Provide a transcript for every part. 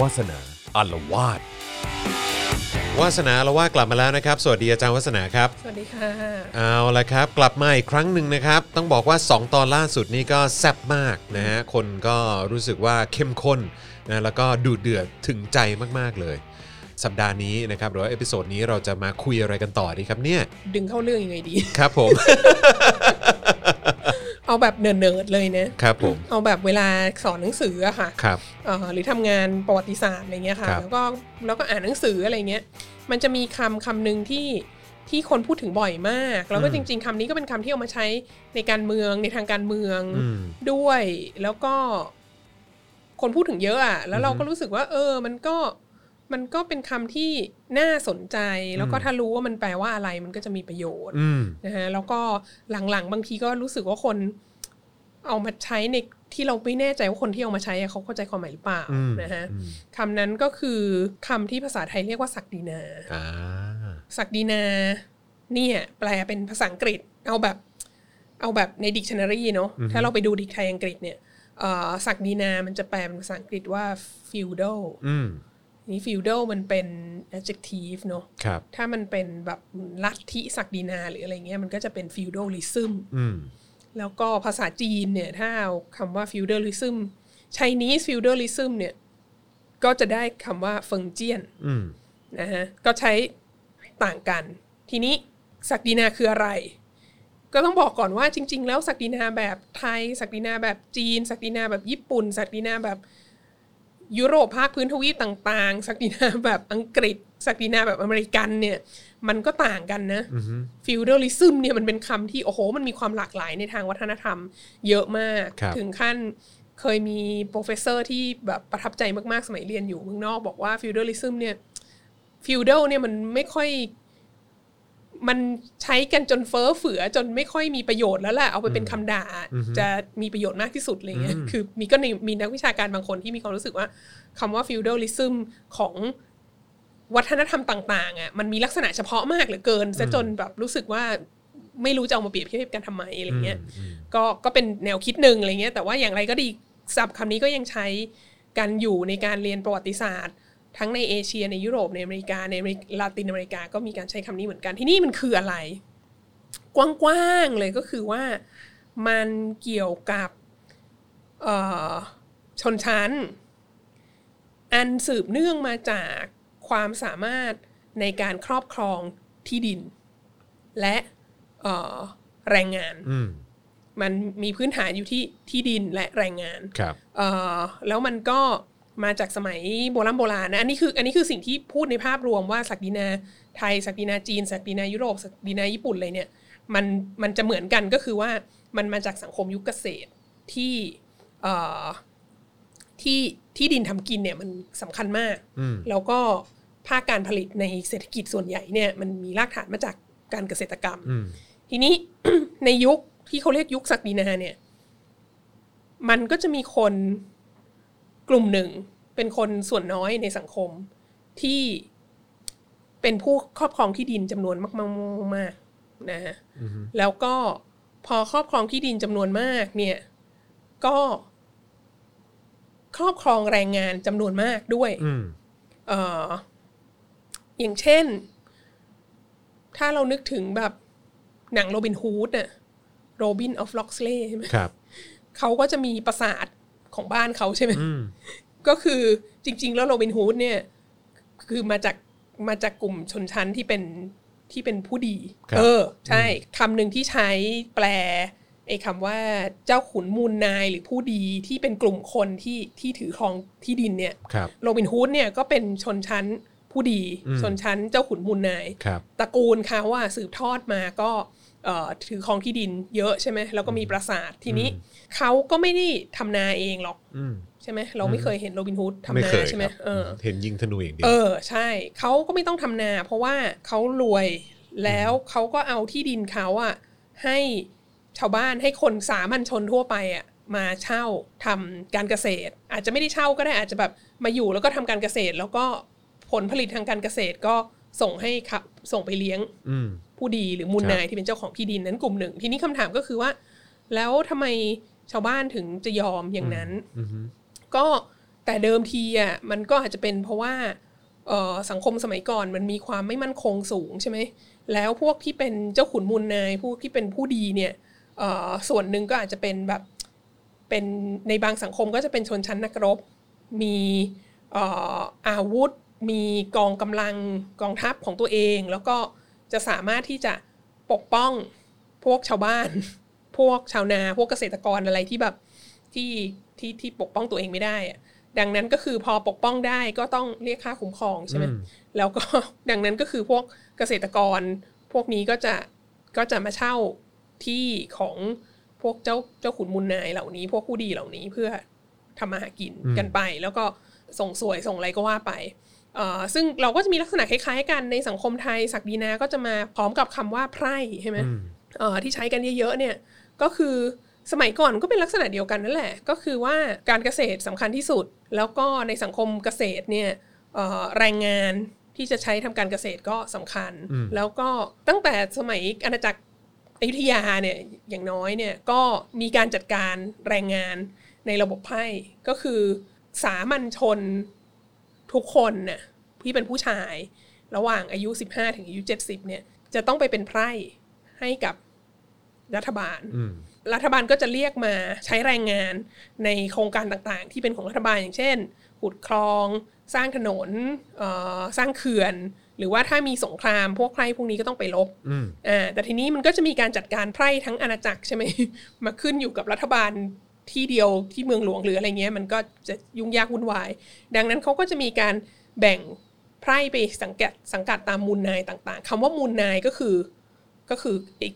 วาสนาอาละวาดวาสนาอาละวาดกลับมาแล้วนะครับ สวัสดีอาจารย์วาสนาครับ สวัสดีค่ะ เอาละครับ กลับมาอีกครั้งหนึ่งนะครับ ต้องบอกว่า 2 ตอนล่าสุดนี่ก็แซ่บมากนะฮะ คนก็รู้สึกว่าเข้มข้นนะแล้วก็ดูเดือดถึงใจมากๆเลย สัปดาห์นี้นะครับหรือว่า episode นี้เราจะมาคุยอะไรกันต่อดีครับเนี่ย ดึงเข้าเรื่องยังไงดี ครับผม เอาแบบเนิร์ดๆเลยนะครับผมเอาแบบเวลาสอนหนังสืออะค่ะครับเอ่อหรือทำงานประวัติศาสตร์อะไรเงี้ยค่ะครับแล้วก็แล้วก็อ่านหนังสืออะไรเงี้ย มันจะมีคำคำหนึ่งที่ที่คนพูดถึงบ่อยมาก แล้วก็จริง ๆคำนี้ก็เป็นคำที่เอามาใช้ในการเมืองในทางการเมืองอืมด้วย แล้วก็คนพูดถึงเยอะอะแล้วเราก็รู้สึกว่า เออ มันก็ มันก็เป็นคำที่น่าสนใจ แล้วก็ถ้ารู้ว่ามันแปลว่าอะไรมันก็จะมีประโยชน์อืมนะฮะแล้วก็หลังๆ บางทีก็รู้สึกว่าคนเอามาใช้ในที่เราไม่แน่ใจว่าคนที่เอามาใช้อะเขาเข้าใจความหมายหรือเปล่าอืมนะฮะอืมคำนั้นก็คือคำที่ภาษาไทยเรียกว่าศักดินาอ่าศักดินา เนี่ย แปลเป็นภาษาอังกฤษ เอาแบบ เอาแบบในดิกชันนารีเนาะถ้าเราไปดูดิกไทยอังกฤษเนี่ยเอ่อศักดินามันจะแปลเป็นภาษาอังกฤษว่า feudal อืมนี่ feudal มันเป็น adjective เนาะครับถ้ามันเป็นแบบลัทธิศักดินาหรืออะไรเงี้ยมันก็จะเป็น feudalism อืมแล้วก็ภาษาจีนเนี่ย ถ้าเอาคำว่า feudalism Chinese feudalism เนี่ย ก็จะได้คำว่าเฟิงเจียนอืมนะฮะก็ใช้ต่างกัน ทีนี้ศักดินาคืออะไร ก็ต้องบอกก่อนว่าจริง ๆ แล้วศักดินาแบบไทยศักดินาแบบจีนศักดินาแบบญี่ปุ่นศักดินาแบบ ยุโรปภาคพื้นทวีปต่างๆ ศักดินาแบบอังกฤษ ศักดินาแบบอเมริกันเนี่ยมันก็ต่างกันนะ feudalism เนี่ยมันเป็นคำที่โอ้โห มันมีความหลากหลายในทางวัฒนธรรม เยอะมากครับถึงขั้นเคยมี professor ที่แบบประทับใจมากๆ สมัยเรียนอยู่เมืองนอกบอกว่า feudalism เนี่ย feudal เนี่ยมันไม่ค่อย มันใช้กันจนเฟ้อเฟือจนไม่ค่อยมีประโยชน์แล้วแหละเอาไปเป็นคำด่าจะมีประโยชน์มากที่สุดอะไรเงี้ยคือมีก็ในมีนักวิชาการบางคนที่มีความรู้สึกว่าคำว่า feudalism ของวัฒนธรรมต่างๆอะมันมีลักษณะเฉพาะมากเหลือเกินซะจนแบบรู้สึกว่าไม่รู้จะเอามาเปรียบเทียบกันทำไมอะไรเงี้ยก็ก็เป็นแนวคิดหนึ่งอะไรเงี้ยแต่ว่าอย่างไรก็ดีศัพท์คำนี้ก็ยังใช้กันอยู่ในการเรียนประวัติศาสตร์ ทั้งในเอเชียในยุโรปในอเมริกาในอเมริกลาตินอเมริกาก็มีการใช้คำนี้เหมือนกันทีนี้มันคืออะไร กว้างๆเลยก็คือว่ามันเกี่ยวกับเอ่อชนชั้น อันสืบเนื่องมาจากความสามารถในการครอบครองที่ดิน และเอ่อแรงงานอืมมันมีพื้นฐานอยู่ที่ที่ดินและแรงงานครับเอ่อแล้วมันก็ มาจากสมัยโบราณโบราณนะอันนี้คืออันนี้คือสิ่งที่พูดในภาพรวมว่าศักดินาไทยศักดินาจีนศักดินายุโรปศักดินาญี่ปุ่นอะไรเนี่ยมันมันจะเหมือนกันก็คือว่ามันมาจากสังคมยุคเกษตรที่เอ่อที่ที่ดินทำกินเนี่ยมันสำคัญมาก แล้วก็ภาคการผลิตในเศรษฐกิจส่วนใหญ่เนี่ยมันมีรากฐานมาจากการเกษตรกรรม ทีนี้ในยุคที่เขาเรียกยุคศักดินาเนี่ย มันก็จะมีคน กลุ่มหนึ่งเป็นคนส่วนน้อยในสังคมที่เป็นผู้ครอบครองที่ดินจำนวนมากๆๆนะฮะแล้วก็พอครอบครองที่ดินจำนวนมากเนี่ย ก็ครอบครองแรงงานจำนวนมากด้วยอืมเอ่ออย่างเช่น ถ้าเรานึกถึงแบบหนังโรบินฮูดน่ะโรบินออฟล็อกสเลย์ใช่ไหมครับเขาก็จะมีปราสาท ของบ้านเขาใช่ไหมก็คือจริง ๆ แล้วโรบินฮูดเนี่ย คือมาจากมาจากกลุ่มชนชั้นที่เป็นที่เป็นผู้ดีครับเออ ใช่คำหนึ่งที่ใช้แปลไอ้คำว่าเจ้าขุนมูลนายหรือผู้ดีที่เป็นกลุ่มคนที่ที่ถือครองที่ดินเนี่ยครับโรบินฮูดเนี่ยก็เป็นชนชั้นผู้ดี ชนชั้นเจ้าขุนมูลนายครับตระกูลเขาว่าสืบทอดมาก็เอ่อ ถือครองที่ดินเยอะใช่ไหมแล้วก็มีปราสาททีนี้เขาก็ไม่ได้ทำนาเองหรอกอืมใช่ไหมเราไม่เคยเห็นโรบินฮูดทำไม่นาเคยใช่ไหมครับเออเห็นยิงธนูอย่างเดียวเออใช่เขาก็ไม่ต้องทำนา เพราะว่าเขารวยแล้วเขาก็เอาที่ดินเขาอะให้ชาวบ้านให้คนสามัญชนทั่วไปอะมาเช่าทำการเกษตร อาจจะไม่ได้เช่าก็ได้อาจจะแบบมาอยู่แล้วก็ทำการเกษตร แล้วก็ผลผลิตทางการเกษตรก็ส่งให้ขับส่งไปเลี้ยงอืม ผู้ดีหรือมูลครับนายที่เป็นเจ้าของที่ดินนั้นกลุ่มหนึ่ง ทีนี้คำถามก็คือว่า แล้วทำไมชาวบ้านถึงจะยอมอย่างนั้นก็แต่เดิมทีอะมันก็อาจจะเป็นเพราะว่าเอ่อสังคมสมัยก่อนมันมีความไม่มั่นคงสูงใช่ไหมแล้วพวกที่เป็นเจ้าขุนมูลนายพวกที่เป็นผู้ดีเนี่ยเอ่อส่วนหนึ่งก็อาจจะเป็นแบบเป็นในบางสังคมก็จะเป็นชนชั้นนักรบ มีเอ่ออาวุธ มีกองกำลังกองทัพของตัวเอง แล้วก็ จะสามารถที่จะปกป้องพวกชาวบ้าน พวกชาวนา พวกเกษตรกรอะไรที่แบบที่ที่ที่ปกป้องตัวเองไม่ได้อะดังนั้นก็คือพอปกป้องได้ก็ต้องเรียกค่าคุ้มครองใช่ไหมอืมแล้วก็ดังนั้นก็คือพวกเกษตรกร พวกนี้ก็จะก็จะมาเช่าที่ของพวกเจ้าเจ้าขุนมูลนายเหล่านี้ พวกผู้ดีเหล่านี้เพื่อทำมาหากินกันไป แล้วก็ส่งสวยส่งอะไรก็ว่าไปเอ่อ ซึ่งเราก็จะมีลักษณะคล้ายๆกันในสังคมไทยศักดินาก็จะมาพร้อมกับคำว่าไพร่ใช่ไหมอืมเอ่อที่ใช้กันเยอะๆเนี่ยก็คือสมัยก่อนก็เป็นลักษณะเดียวกันนั่นแหละ ก็คือว่าการเกษตรสำคัญที่สุด แล้วก็ในสังคมเกษตรเนี่ยเอ่อแรงงานที่จะใช้ทำการเกษตรก็สำคัญอืมแล้วก็ตั้งแต่สมัยอาณาจักรอยุธยาเนี่ยอย่างน้อยเนี่ยก็มีการจัดการแรงงานในระบบไพ่ก็คือสามัญชน ทุกคนน่ะที่เป็นผู้ชาย ระหว่างอายุ 15 ถึงอายุ 70 เนี่ย จะต้องไปเป็นไพร่ให้กับรัฐบาลอืมรัฐบาลก็จะเรียกมาใช้แรงงานในโครงการต่างๆ ที่เป็นของรัฐบาลอย่างเช่นขุดคลอง สร้างถนนเอ่อสร้างเขื่อน หรือว่าถ้ามีสงครามพวกไพร่พวกนี้ก็ต้องไปรบอืมอ่าแต่ทีนี้มันก็จะมีการจัดการไพร่ทั้งอาณาจักรใช่ไหมมาขึ้นอยู่กับรัฐบาล ที่เดียวที่เมืองหลวงหรืออะไรเงี้ยมันก็จะยุ่งยากวุ่นวาย ดังนั้นเขาก็จะมีการแบ่งไพร่ไปสังกัดสังกัดตามมูลนายต่าง ๆคำว่ามูลนายก็คือก็คือไอ้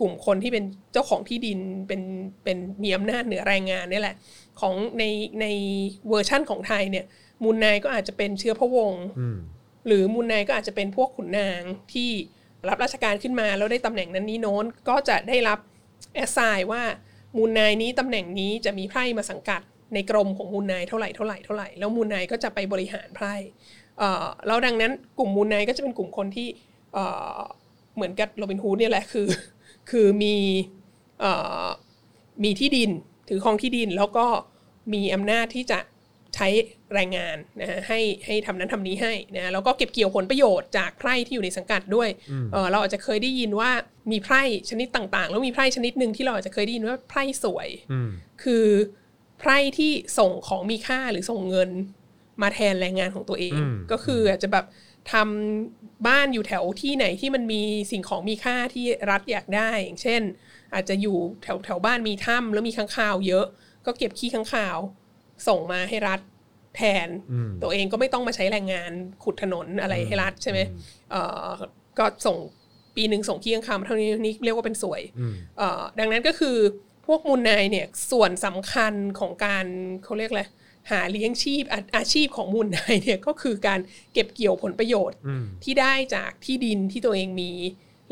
กลุ่มคนที่เป็นเจ้าของที่ดินเป็นเป็นมีอำนาจเหนือแรงงานเนี่ยแหละ ของในในเวอร์ชั่นของไทยเนี่ย มูลนายก็อาจจะเป็นเชื้อพระวงศ์อืมหรือมูลนายก็อาจจะเป็นพวกขุนนางที่รับราชการขึ้นมาแล้วได้ตำแหน่งนั้นนี้โน้นก็จะได้รับแอสไซน์ว่า มูลนายนี้ตำแหน่งนี้จะมีไพร่มาสังกัดในกรมของมูลนายเท่าไหร่เท่าไหร่เท่าไหร่แล้วมูลนายก็จะไปบริหารไพร่แล้วดังนั้นกลุ่มมูลนายก็จะเป็นกลุ่มคนที่เหมือนกับโรบินฮูดเนี่ยแหละคือ คือมีมีที่ดินถือครองที่ดินแล้วก็มีอำนาจที่จะใช้ แรงงานนะฮะให้ให้ทำนั้นทำนี้ให้นะแล้วก็เก็บเกี่ยวผลประโยชน์จากไพร่ที่อยู่ในสังกัดด้วยเออเราอาจจะเคยได้ยินว่ามีไพร่ชนิดต่างๆ แล้วมีไพร่ชนิดหนึ่งที่เราอาจจะเคยได้ยินว่าไพร่สวยอืมคือไพร่ที่ส่งของมีค่าหรือส่งเงินมาแทนแรงงานของตัวเองอืมก็คืออาจจะแบบทำบ้านอยู่แถวที่ไหนที่มันมีสิ่งของมีค่าที่รัฐอยากได้อย่างเช่น อาจจะอยู่แถวแถวบ้านมีถ้ำแล้วมีค้างคาวเยอะ ก็เก็บขี้ค้างคาว ส่งมาให้รัฐ แทนอืมตัวเองก็ไม่ต้องมาใช้แรงงานขุดถนนอะไรให้รัฐใช่ไหมเอ่อก็ส่งปีหนึ่งส่งขี้ค้างคาวมาเท่านี้นี่เรียกว่าเป็นสวยอืมเอ่อดังนั้นก็คือพวกมูลนายเนี่ยส่วนสำคัญของการเขาเรียกอะไรหาเลี้ยงชีพอาอาชีพของมูลนายเนี่ยก็คือการเก็บเกี่ยวผลประโยชน์อืมที่ได้จากที่ดินที่ตัวเองมี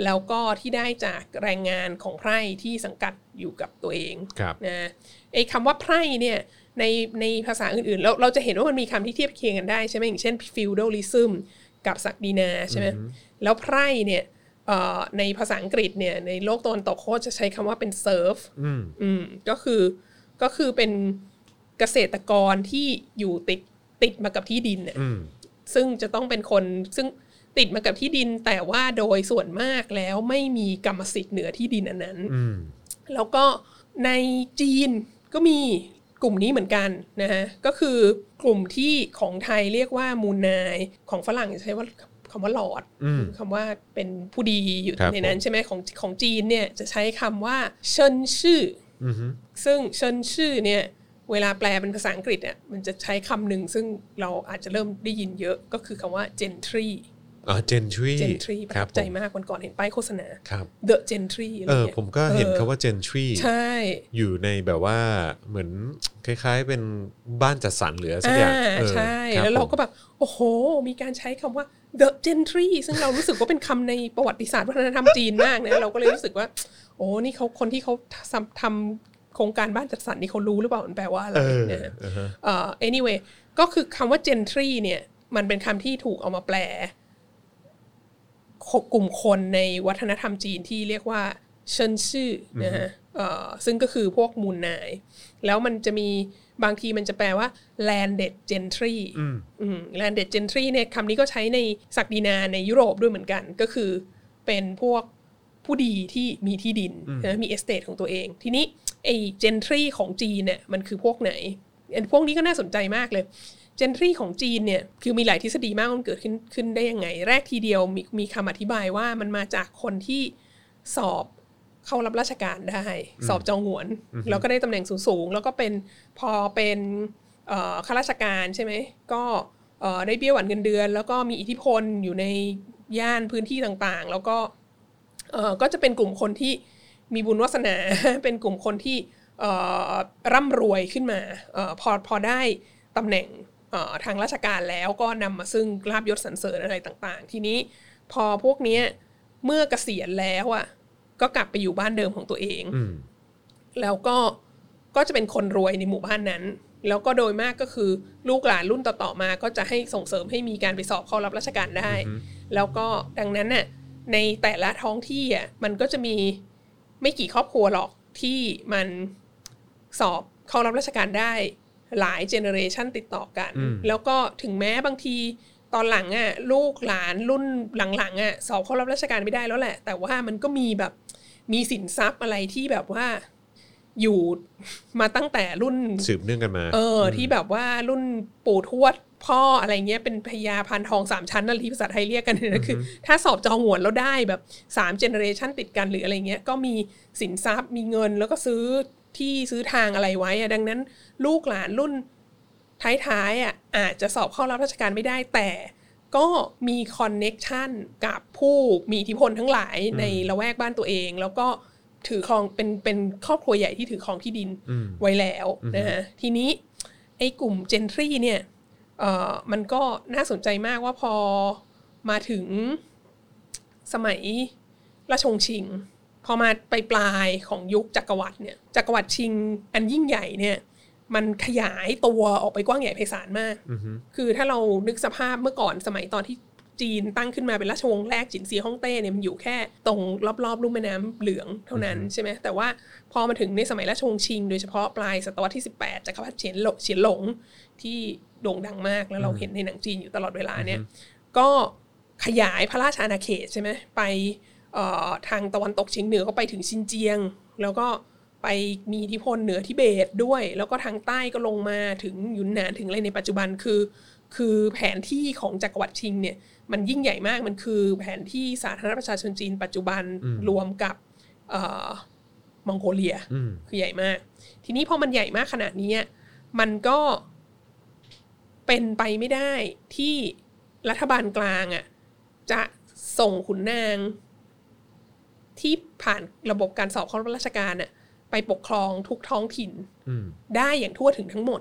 แล้วก็ที่ได้จากแรงงานของไพร่ที่สังกัดอยู่กับตัวเองครับนะไอ้คำว่าไพร่เนี่ย ในในภาษาอื่นๆเราเราจะเห็นว่ามันมีคำที่เทียบเคียงกันได้ใช่ไหมอย่างเช่น feudalism กับศักดินาใช่ไหมแล้วไพร่เนี่ยเอ่อในภาษาอังกฤษเนี่ยในโลกตะวันตกเขาจะใช้คำว่าเป็น serf อืมอืมก็คือก็คือเป็นเกษตรกรที่อยู่ติดติดมากับที่ดินเนี่ยอืมซึ่งจะต้องเป็นคนซึ่งติดมากับที่ดิน แต่ว่าโดยส่วนมากแล้วไม่มีกรรมสิทธิ์เหนือที่ดินอันนั้นอืมแล้วก็ในจีนก็มี กลุ่มนี้เหมือนกันนะฮะก็คือกลุ่มที่ของไทยเรียกว่ามูลนายของฝรั่งจะใช้ว่าคำว่าหลอดอืมคำว่าเป็นผู้ดีอยู่ครับในนั้นใช่ไหมของของจีนเนี่ยจะใช้คำว่าเชินชื่ออืมฮึซึ่งเชินชื่อเนี่ยเวลาแปลเป็นภาษาอังกฤษเนี่ยมันจะใช้คำหนึ่งซึ่งเราอาจจะเริ่มได้ยินเยอะก็คือคำว่า gentry อ๋อเจนทรี gentry ประครัทับบใจผมมากวันก่อนเห็นป้ายโฆษณาครับ the gentry อะไรเออเงี้ยผมก็เห็นออคาว่าเจนทรีใช่ อยู่ในแบบว่าเหมือนคล้าย ๆ เป็นบ้านจัดสรรเหลือสักอย่างอ่าเออใช่คบแล้วเราก็ผมแบบ โอ้โห มีการใช้คำว่า the gentry ซึ่งเรารู้สึกว่าเป็นคำในประวัติศาสตร์วัฒนธรรมจีนมากนะเราก็เลยรู้สึกว่า โอ้นี่เขาคนที่เขาทำทำโครงการบ้านจัดสรรนี่เขารู้หรือเปล่ามันแปลว่าอะไรเออนะฮะเออฮะเอ่อ anyway ก็คือคำว่า gentry เนี่ย มันเป็นคำที่ถูกเอามาแปล กลุ่มคนในวัฒนธรรมจีนที่เรียกว่า绅士นะฮะเอ่อซึ่งก็คือพวกมูลนาย แล้วมันจะมีบางทีมันจะแปลว่า landed gentry อืม landed gentry เนี่ยคำนี้ก็ใช้ในศักดินาในยุโรปด้วยเหมือนกัน ก็คือเป็นพวกผู้ดีที่มีที่ดินนะมี estate ของตัวเอง ทีนี้ไอ้ gentry ของจีนเนี่ยมันคือพวกไหนอันพวกนี้ก็น่าสนใจมากเลย gentry ของจีนเนี่ยคือมีหลายทฤษฎีมากว่ามันเกิดขึ้นขึ้นได้ยังไง แรกทีเดียวมีมีคำอธิบายว่ามันมาจากคนที่สอบเข้ารับราชการได้ สอบจองหวน แล้วก็ได้ตำแหน่งสูงๆ แล้วก็เป็นพอเป็นเอ่อข้าราชการใช่ไหมก็เอ่อได้เบี้ยหวันเงินเดือน แล้วก็มีอิทธิพลอยู่ในย่านพื้นที่ต่างๆ แล้วก็เอ่อก็จะเป็นกลุ่มคนที่มีบุญวาสนา เป็นกลุ่มคนที่เอ่อร่ำรวยขึ้นมาเออพอพอได้ตำแหน่งเอ่อ ทางราชการแล้วก็นำมาซึ่งลาบยศสรรเสริญอะไรต่างๆ ทีนี้พอพวกเนี้ยเมื่อเกษียณแล้วอะก็กลับไปอยู่บ้านเดิมของตัวเองแล้วก็ก็จะเป็นคนรวยในหมู่บ้านนั้น แล้วก็โดยมากก็คือลูกหลานรุ่นต่อๆมา ก็จะให้ส่งเสริมให้มีการไปสอบเข้ารับราชการได้ แล้วก็ดังนั้นน่ะในแต่ละท้องที่อะมันก็จะมีไม่กี่ครอบครัวหรอกที่มันสอบเข้ารับราชการได้ หลายเจเนอเรชันติดต่อกัน แล้วก็ถึงแม้บางทีตอนหลังอะลูกหลานรุ่นหลังๆอะสอบเข้ารับราชการไม่ได้แล้วแหละ แต่ว่ามันก็มีแบบมีสินทรัพย์อะไรที่แบบว่าอยู่มาตั้งแต่รุ่นสืบเนื่องกันมา เออ ที่แบบว่ารุ่นปู่ทวดพ่ออะไรเงี้ยเป็นพญาพันทองสามชั้นนั่นที่ภาษาไทยเรียกกันเนี่ยนะคือ ถ้าสอบจอหงวนแล้วได้แบบสาม generation ติดกันหรืออะไรเงี้ยก็มีสินทรัพย์มีเงินแล้วก็ซื้อ ที่ซื้อทางอะไรไว้อะดังนั้น ลูกหลานรุ่นท้ายๆอะอาจจะสอบเข้ารับราชการไม่ได้แต่ก็มี connection กับผู้มีอิทธิพลทั้งหลายในละแวกบ้านตัวเอง แล้วก็ถือครองเป็นเป็นครอบครัวใหญ่ที่ถือครองที่ดินไว้แล้วนะฮะทีนี้ไอ้กลุ่มเจนทรีเนี่ยเอ่อมันก็น่าสนใจมากว่าพอมาถึงสมัยราชวงศ์ชิงพ อมาไปปลายของยุคจักรวรรดิเนี่ยจักรวรรดิชิงอันยิ่งใหญ่เนี่ยมันขยายตัวออกไปกว้างใหญ่ไพศาลมาก คือถ้าเรานึกสภาพเมื่อก่อนสมัยตอนที่จีนตั้งขึ้นมาเป็นราชวงศ์แรกจินซีฮ่องเต้เนี่ยมันอยู่แค่ตรงรอบๆลุ่มแม่น้ำเหลืองเท่านั้นใช่ไหมแต่ว่าพอมาถึงในสมัยราชวงศ์ชิง โดยเฉพาะปลายศตวรรษที่ 18จักรพรรดิเฉียนหลงเฉียนหลงที่โด่งดังมากแล้วเราเห็นในหนังจีนอยู่ตลอดเวลาเนี่ยก็ขยายพระราชอาณาเขตใช่ไหมไปเอ่อ ทางตะวันตกเฉียงเหนือก็ไปถึงชินเจียง แล้วก็ไปมีอิทธิพลเหนือทิเบตด้วย แล้วก็ทางใต้ก็ลงมาถึงหยุนนานถึงอะไรในปัจจุบันคือ คือแผนที่ของจักรวรรดิชิงเนี่ยมันยิ่งใหญ่มากมันคือแผนที่สาธารณรัฐประชาชนจีนปัจจุบันรวมกับเอ่อมองโกเลียคือใหญ่มาก ทีนี้พอมันใหญ่มากขนาดนี้อะมันก็เป็นไปไม่ได้ที่รัฐบาลกลางอะจะส่งขุนนาง ที่ผ่านระบบการสอบเข้ารับราชการน่ะไปปกครองทุกท้องถิ่นได้อย่างทั่วถึงทั้งหมด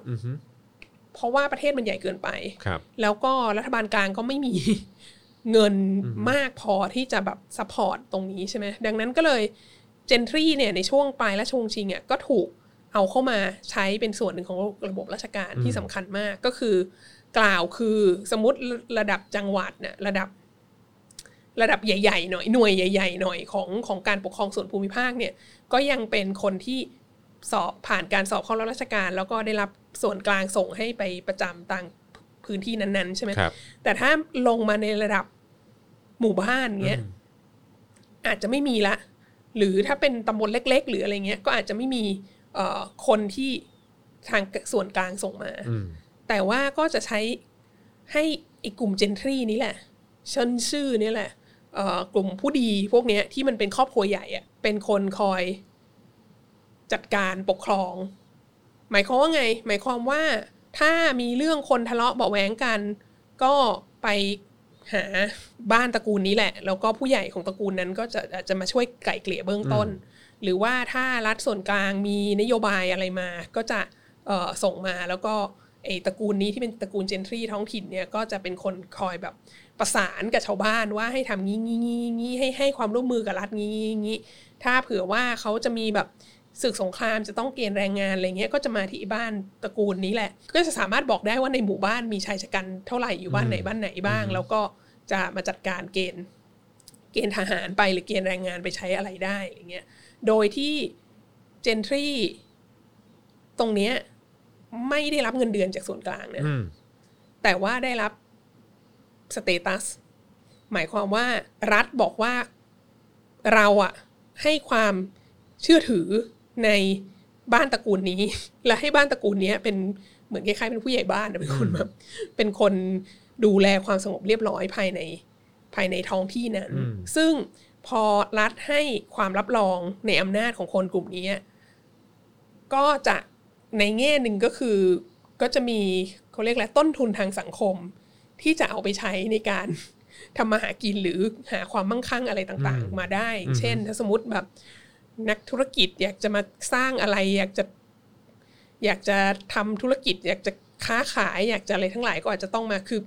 เพราะว่าประเทศมันใหญ่เกินไปครับแล้วก็รัฐบาลกลางก็ไม่มีเงินมากพอที่จะแบบ support ตรงนี้ใช่ไหมดังนั้นก็เลย gentry เนี่ยในช่วงปลายและช่วงชิงอะก็ถูกเอาเข้ามาใช้เป็นส่วนหนึ่งของระบบราชการที่สำคัญมากก็คือกล่าวคือสมมติระดับจังหวัดเนี่ยระดับ ระดับใหญ่ๆหน่อยหน่วยใหญ่ ๆ หน่อยของของการปกครองส่วนภูมิภาคเนี่ยก็ยังเป็นคนที่สอบผ่านการสอบเข้ารับราชการ แล้วก็ได้รับส่วนกลางส่งให้ไปประจำต่างพื้นที่นั้นๆใช่ไหมครับแต่ถ้าลงมาในระดับหมู่บ้านเงี้ยอาจจะไม่มีละ หรือถ้าเป็นตำบลเล็ก ๆ หรืออะไรเงี้ยก็อาจจะไม่มีเอ่อคนที่ทางส่วนกลางส่งมา แต่ว่าก็จะใช้ให้ไอ้กลุ่มเจนทรีนี้แหละเชิญชื่อนี่แหละเอ่อ กลุ่มผู้ดีพวกเนี้ยที่มันเป็นครอบครัวใหญ่อะเป็นคนคอยจัดการปกครอง หมายความว่าไง หมายความว่าถ้ามีเรื่องคนทะเลาะเบาะแว้งกัน ก็ไปหาบ้านตระกูลนี้แหละ แล้วก็ผู้ใหญ่ของตระกูลนั้นก็จะอาจจะมาช่วยไกล่เกลี่ยเบื้องต้น หรือว่าถ้ารัฐส่วนกลางมีนโยบายอะไรมา ก็จะเอ่อส่งมาแล้วก็ไอ้ตระกูลนี้ที่เป็นตระกูลเจนทรีท้องถิ่นเนี่ยก็จะเป็นคนคอยแบบ ประสานกับชาวบ้านว่าให้ทำงี้งี้งี้งี้ให้ให้ความร่วมมือกับรัฐงี้งี้งี้ถ้าเผื่อว่าเขาจะมีแบบศึกสงครามจะต้องเกณฑ์แรงงานอะไรเงี้ยก็จะมาที่บ้านตระกูลนี้แหละ ก็จะสามารถบอกได้ว่าในหมู่บ้านมีชายชะกันเท่าไหร่อยู่บ้านไหนบ้านไหนบ้าง แล้วก็จะมาจัดการเกณฑ์ เกณฑ์ทหารไปหรือเกณฑ์แรงงานไปใช้อะไรได้อะไรเงี้ยโดยที่เจนทรีตรงเนี้ยไม่ได้รับเงินเดือนจากส่วนกลางนะอืมแต่ว่าได้รับ สเตตัสหมายความว่ารัฐบอกว่าเราอะให้ความเชื่อถือในบ้านตระกูลนี้ และให้บ้านตระกูลเนี้ยเป็นเหมือนคล้ายๆเป็นผู้ใหญ่บ้านอะเป็นคนแบบเป็นคนดูแลความสงบเรียบร้อยภายในภายในท้องที่นั้นอืมซึ่งพอรัฐให้ความรับรองในอำนาจของคนกลุ่มนี้ ก็จะในแง่หนึ่งก็คือก็จะมีเขาเรียกอะไรต้นทุนทางสังคม ที่จะเอาไปใช้ในการทำมาหากินหรือหาความมั่งคั่งอะไรต่างๆ มาได้ เช่น ถ้าสมมติแบบนักธุรกิจอยากจะมาสร้างอะไร อยากจะ อยากจะทำธุรกิจ อยากจะค้าขาย อยากจะอะไรทั้งหลายก็อาจจะต้องมาคือ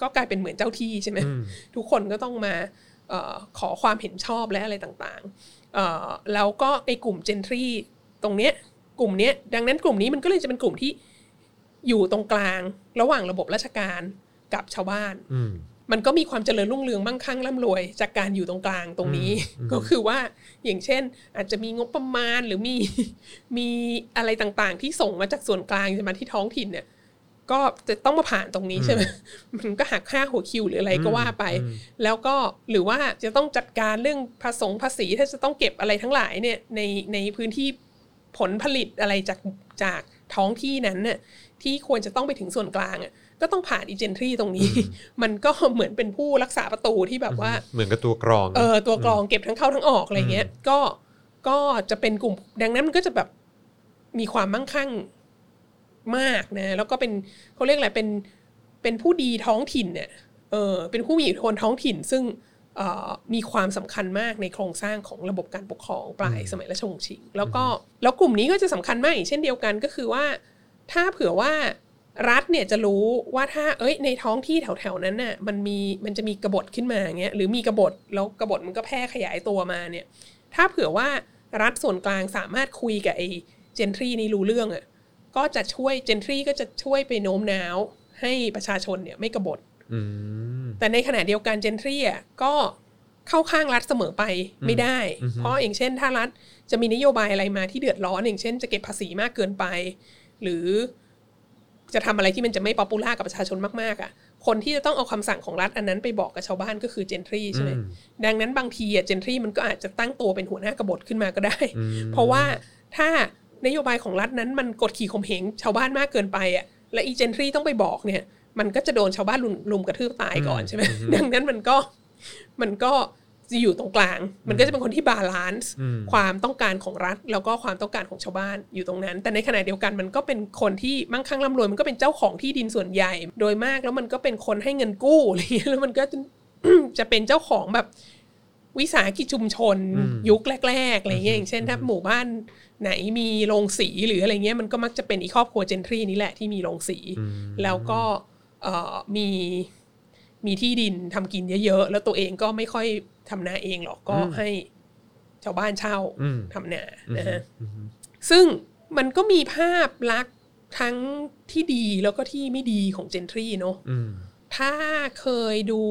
ก็กลายเป็นเหมือนเจ้าที่ใช่ไหมทุกคนก็ต้องมาเออขอความเห็นชอบและอะไรต่างๆเอ่อแล้วก็ไอ้กลุ่มเจนทรีตรงเนี้ยกลุ่มเนี้ยดังนั้นกลุ่มนี้มันก็เลยจะเป็นกลุ่มที่อยู่ตรงกลางระหว่างระบบราชการ กับชาวบ้านอืมมันก็มีความเจริญรุ่งเรืองมั่งคั่งร่ำรวย จากการอยู่ตรงกลางตรงนี้ ก็คือว่าอย่างเช่น อาจจะมีงบประมาณหรือมีมีอะไรต่างๆ ที่ส่งมาจากส่วนกลางจะมาที่ท้องถิ่นเนี่ยก็จะต้องมาผ่านตรงนี้ใช่ไหมมันก็หักค่าหัวคิวหรืออะไรก็ว่าไป แล้วก็หรือว่าจะต้องจัดการเรื่องภาษงภาษีถ้าจะต้องเก็บอะไรทั้งหลายเนี่ยในในพื้นที่ผลผลิตอะไรจากจากท้องที่นั้นน่ะที่ควรจะต้องไปถึงส่วนกลางอะ ก็ต้องผ่านอีเจนทรีตรงนี้ มันก็เหมือนเป็นผู้รักษาประตูที่แบบว่า เหมือนกับตัวกรองเออตัวกรองเก็บทั้งเข้าทั้งออกอะไรเงี้ย ก็ก็จะเป็นกลุ่ม ดังนั้นมันก็จะแบบมีความมั่งคั่งมากนะ แล้วก็เป็นเขาเรียกอะไรเป็นเป็นผู้ดีท้องถิ่นเนี่ยเออเป็นผู้มีอิทธิพลท้องถิ่น ซึ่งเอ่อมีความสำคัญมากในโครงสร้างของระบบการปกครองปลายสมัยราชวงศ์ชิง แล้วก็แล้วกลุ่มนี้ก็จะสำคัญมากอีกเช่นเดียวกันก็คือว่า ถ้าเผื่อว่า รัฐเนี่ยจะรู้ว่าถ้าเอ้ยในท้องที่แถวๆนั้นน่ะมันมีมันจะมีกบฏขึ้นมาเงี้ยหรือมีกบฏแล้วกบฏมันก็แพร่ขยายตัวมาเนี่ย ถ้าเผื่อว่ารัฐส่วนกลางสามารถคุยกับไอ้เจนทรีนี้รู้เรื่องอะก็จะช่วยเจนทรีก็จะช่วยไปโน้มน้าว ให้ประชาชนเนี่ยไม่กบฏอืมแต่ในขณะเดียวกัน gentry อะก็เข้าข้างรัฐเสมอไปไม่ได้ เพราะอย่างเช่น ถ้ารัฐจะมีนโยบายอะไรมาที่เดือดร้อนอย่างเช่น จะเก็บภาษีมากเกินไป หรือ จะทำอะไรที่มันจะไม่ popular กับประชาชนมากๆอะคนที่จะต้องเอาคำสั่งของรัฐอันนั้นไปบอกกับชาวบ้านก็คือ gentry ใช่ไหมดังนั้นบางทีอะ gentry มันก็อาจจะตั้งตัวเป็นหัวหน้ากบฏขึ้นมาก็ได้ เพราะว่าถ้านโยบายของรัฐนั้นมันกดขี่ข่มเหงชาวบ้านมากเกินไปอะและอี gentry ต้องไปบอกเนี่ย มันก็จะโดนชาวบ้านลุมลุมกระทืบตายก่อนใช่ไหมดังนั้นมันก็มันก็ จะอยู่ตรงกลาง มันก็จะเป็นคนที่ balance ความต้องการของรัฐ แล้วก็ความต้องการของชาวบ้านอยู่ตรงนั้น แต่ในขณะเดียวกันมันก็เป็นคนที่มั่งคั่งร่ำรวยมันก็เป็นเจ้าของที่ดินส่วนใหญ่ โดยมากแล้วมันก็เป็นคนให้เงินกู้อะไรอย่างเงี้ยแล้วมันก็จะจะเป็นเจ้าของแบบวิสาหกิจชุมชนยุคแรกๆอะไรเงี้ยอย่างเช่นถ้าหมู่บ้านไหนมีโรงสีหรืออะไรเงี้ยมันก็มักจะเป็นอีครอบครัวเจนทรีนี่แหละที่มีโรงสี แล้วก็เอ่อมี มีที่ดินทำกินเยอะๆ แล้วตัวเองก็ไม่ค่อยทำนาเองหรอกก็ให้ชาวบ้านเช่าทำนานะฮะซึ่งมันก็มีภาพลักษณ์ทั้งที่ดีแล้วก็ที่ไม่ดีของเจนทรีเนาะอืมถ้าเคยดู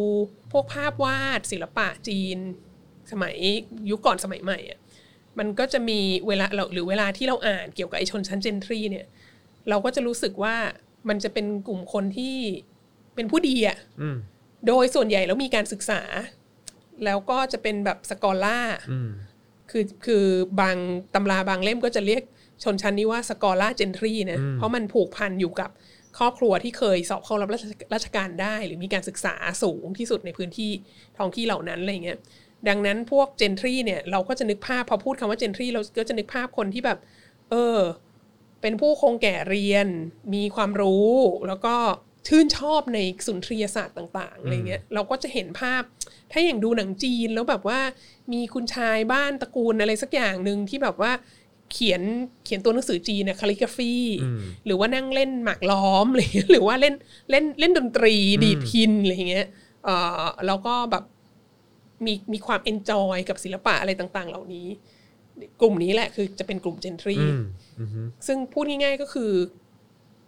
พวกภาพวาดศิลปะจีน สมัยยุคก่อนสมัยใหม่อะมันก็จะมีเวลาเราหรือเวลาที่เราอ่านเกี่ยวกับไอชนชั้นเจนทรีเนี่ย เราก็จะรู้สึกว่ามันจะเป็นกลุ่มคนที่เป็นผู้ดีอะอืม โดยส่วนใหญ่แล้วมีการศึกษา แล้วก็จะเป็นแบบสกอล่าอืมคือคือบางตำราบางเล่มก็จะเรียกชนชั้นนี้ว่าสกอล่าเจนทรีนะเพราะมันผูกพันอยู่กับครอบครัวที่เคยสอบเข้ารับราชราชการได้ หรือมีการศึกษาสูงที่สุดในพื้นที่ท้องที่เหล่านั้นอะไรเงี้ยดังนั้นพวกเจนทรีเนี่ยเราก็จะนึกภาพพอพูดคำว่าเจนทรีเราก็จะนึกภาพคนที่แบบ เออ เป็นผู้คงแก่เรียน มีความรู้ แล้วก็ ชื่นชอบในสุนทรียศาสตร์ต่างๆอะไรเงี้ยเราก็จะเห็นภาพ ถ้าอย่างดูหนังจีนแล้วแบบว่า มีคุณชายบ้านตระกูลอะไรสักอย่างหนึ่งที่แบบว่าเขียนเขียนตัวหนังสือจีนนะ calligraphy หรือว่านั่งเล่นหมากล้อมอะไรเงี้ยหรือว่าเล่นเล่นเล่นดนตรีดีดพิณอะไรเงี้ยเออแล้วก็แบบมีมีความ enjoy กับศิลปะอะไรต่างๆ เหล่านี้ กลุ่มนี้แหละคือจะเป็นกลุ่ม gentry อืมอืมซึ่งพูดง่ายๆก็คือ